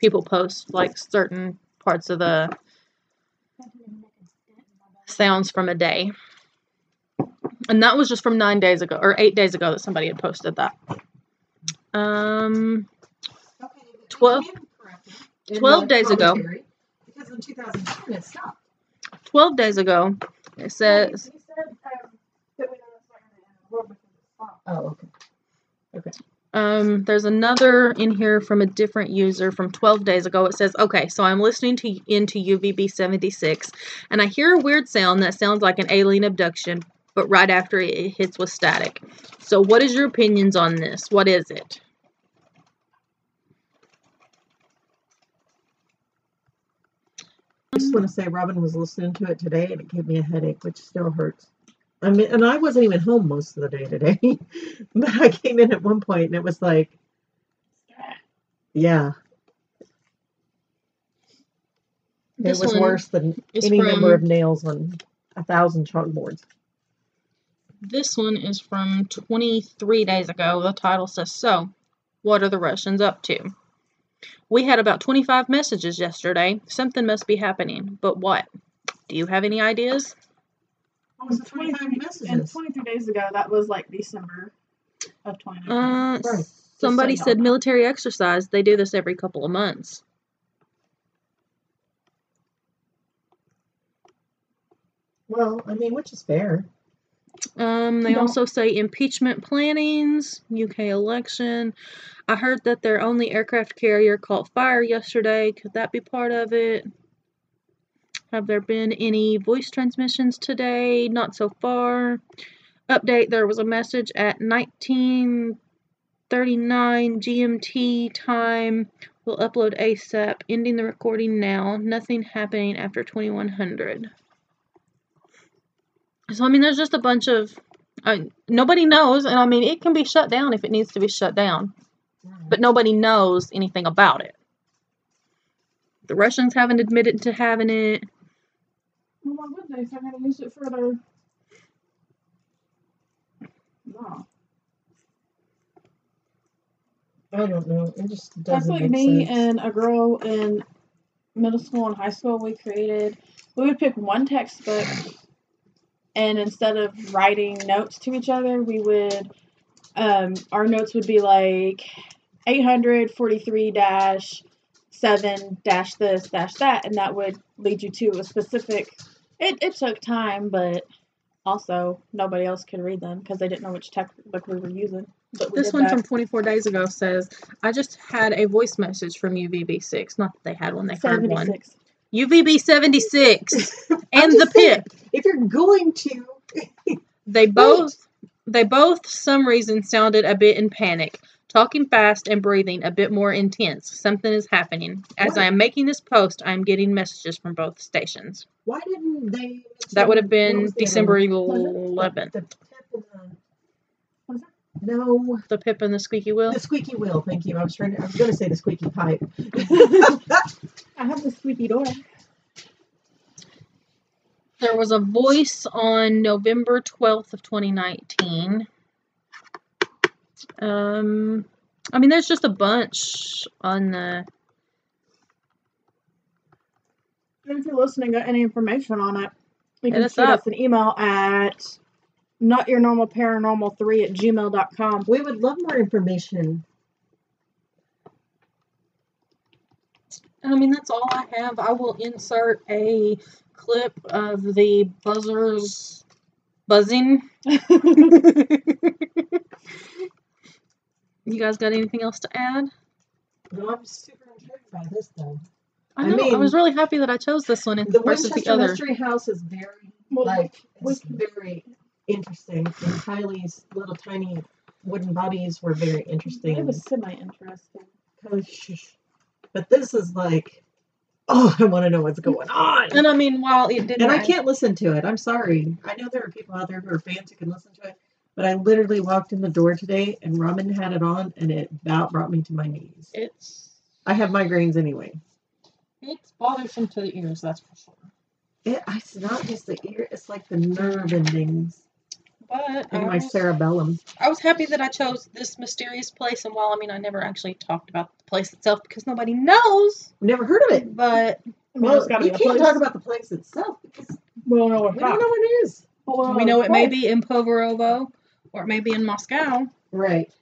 people post like certain parts of the sounds from a day. And that was just from nine days ago or eight days ago that somebody had posted that. Um, Okay, 12 can correct it in 12 days ago. Because in 2010 it stopped. 12 days ago, it says. Oh, okay. um, there's another in here from a different user from 12 days ago. It says, okay, so I'm listening to into UVB 76 and I hear a weird sound that sounds like an alien abduction, but right after it, it hits with static. So, what is your opinions on this? What is it? I just want to say Robyn was listening to it today and it gave me a headache, which still hurts. I mean, and I wasn't even home most of the day today, but I came in at one point and it was like, yeah, This it was worse than any number of nails on a thousand chalkboards. This one is from 23 days ago. The title says, So, what are the Russians up to? We had about 25 messages yesterday. Something must be happening. But what? Do you have any ideas? What was And the 25 And 23 days ago, that was like December of 2019. Uh, Right. somebody so y'all said know. military exercise. They do this every couple of months. Well, I mean, which is fair. Um, they Don't- also say impeachment plannings, UK election. I heard that their only aircraft carrier caught fire yesterday. Could that be part of it? Have there been any voice transmissions today? Not so far. Update there was a message at 1939 GMT time. We'll upload ASAP. Ending the recording now. Nothing happening after 2100. So I mean, there's just a bunch of uh, nobody knows, and I mean, it can be shut down if it needs to be shut down, but nobody knows anything about it. The Russians haven't admitted to having it. Well, why would they if they're going to use it for their. No. I don't know. It just doesn't That's like make me sense. and a girl in middle school and high school. We created, we would pick one textbook, and instead of writing notes to each other, we would, um, our notes would be like 843 dash 7 dash this dash that, and that would lead you to a specific. It, it took time, but also nobody else could read them because they didn't know which textbook we were using. But we This one that. from 24 days ago says, "I just had a voice message from UVB6. Not that they had one; they heard one. 76. UVB 76 and the pip. If you're going to, They both, they both, some reason, sounded a bit in panic, talking fast and breathing a bit more intense. Something is happening. As I am making this post, I am getting messages from both stations. why didn't they? That would have been was the other December one? 11th. The, the pip and the. Was that? No, The pip and the squeaky wheel. the squeaky wheel. Thank you. I was trying to. I was going to say the squeaky pipe. I have the squeaky door. There was a voice on November 12th of 2019. Um, I mean, there's just a bunch on the. And if you're listening, got any information on it, you Hit can us shoot up. us an email at notyournormalparanormal3 at gmail.com. we would love more information. I mean, that's all I have. I will insert a clip of the buzzers buzzing. you guys got anything else to add? No, I'm super intrigued by this though. I I know. I, mean, was really happy that I chose this one in The versus Winchester the other. Mystery House is very Well, like we it's very interesting, and Kylie's little tiny wooden bodies were very interesting. It was semi interesting. But this is like, oh, I want to know what's going on. And I mean, while it didn't, And I can't listen to it. I'm sorry. I know there are people out there who are fans who can listen to it, but I literally walked in the door today and Robyn had it on, and it about brought me to my knees. It's I have migraines anyway. it's bothersome to the ears. That's for sure. It, it's not just the ear; it's like the nerve endings But in I my was, cerebellum. I was happy that I chose this mysterious place. And while I mean, I never actually talked about the place itself because nobody knows. Never heard of it. But I mean, Well, got to you be can't place. talk about the place itself because we don't know we don't know what it is. We know it may be in Povarovo or it may be in Moscow. Right.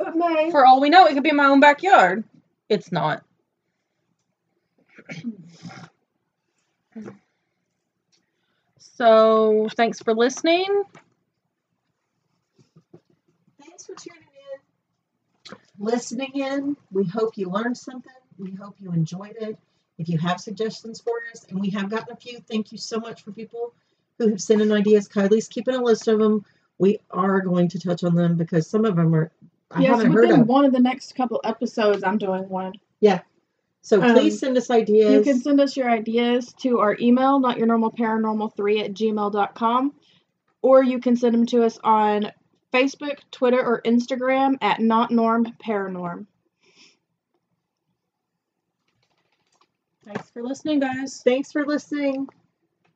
It may. For all we know, it could be in my own backyard. It's not. So, thanks for listening. Thanks for tuning in, listening in. We hope you learned something. We hope you enjoyed it. If you have suggestions for us, and we have gotten a few, thank you so much for people who have sent in ideas. Kylie's keeping a list of them. We are going to touch on them because some of them are I yes, haven't heard within of. one of the next couple episodes, I'm doing one. So please um, send us ideas. You can send us your ideas to our email, not your normal paranormal3 at gmail.com, or you can send them to us on Facebook, Twitter, or Instagram at not norm paranorm. Thanks for listening, guys. Thanks for listening.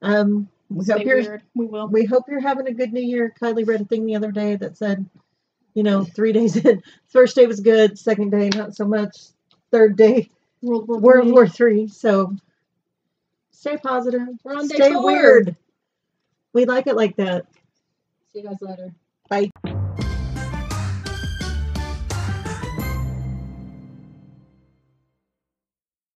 Um, we hope you're weird. We will. we hope you're having a good new year. Kylie read a thing the other day that said, you know, three days in, first day was good, second day not so much, third day World War World III. War Three. So stay positive. We're on day stay four. weird. We like it like that. See you guys later. Bye.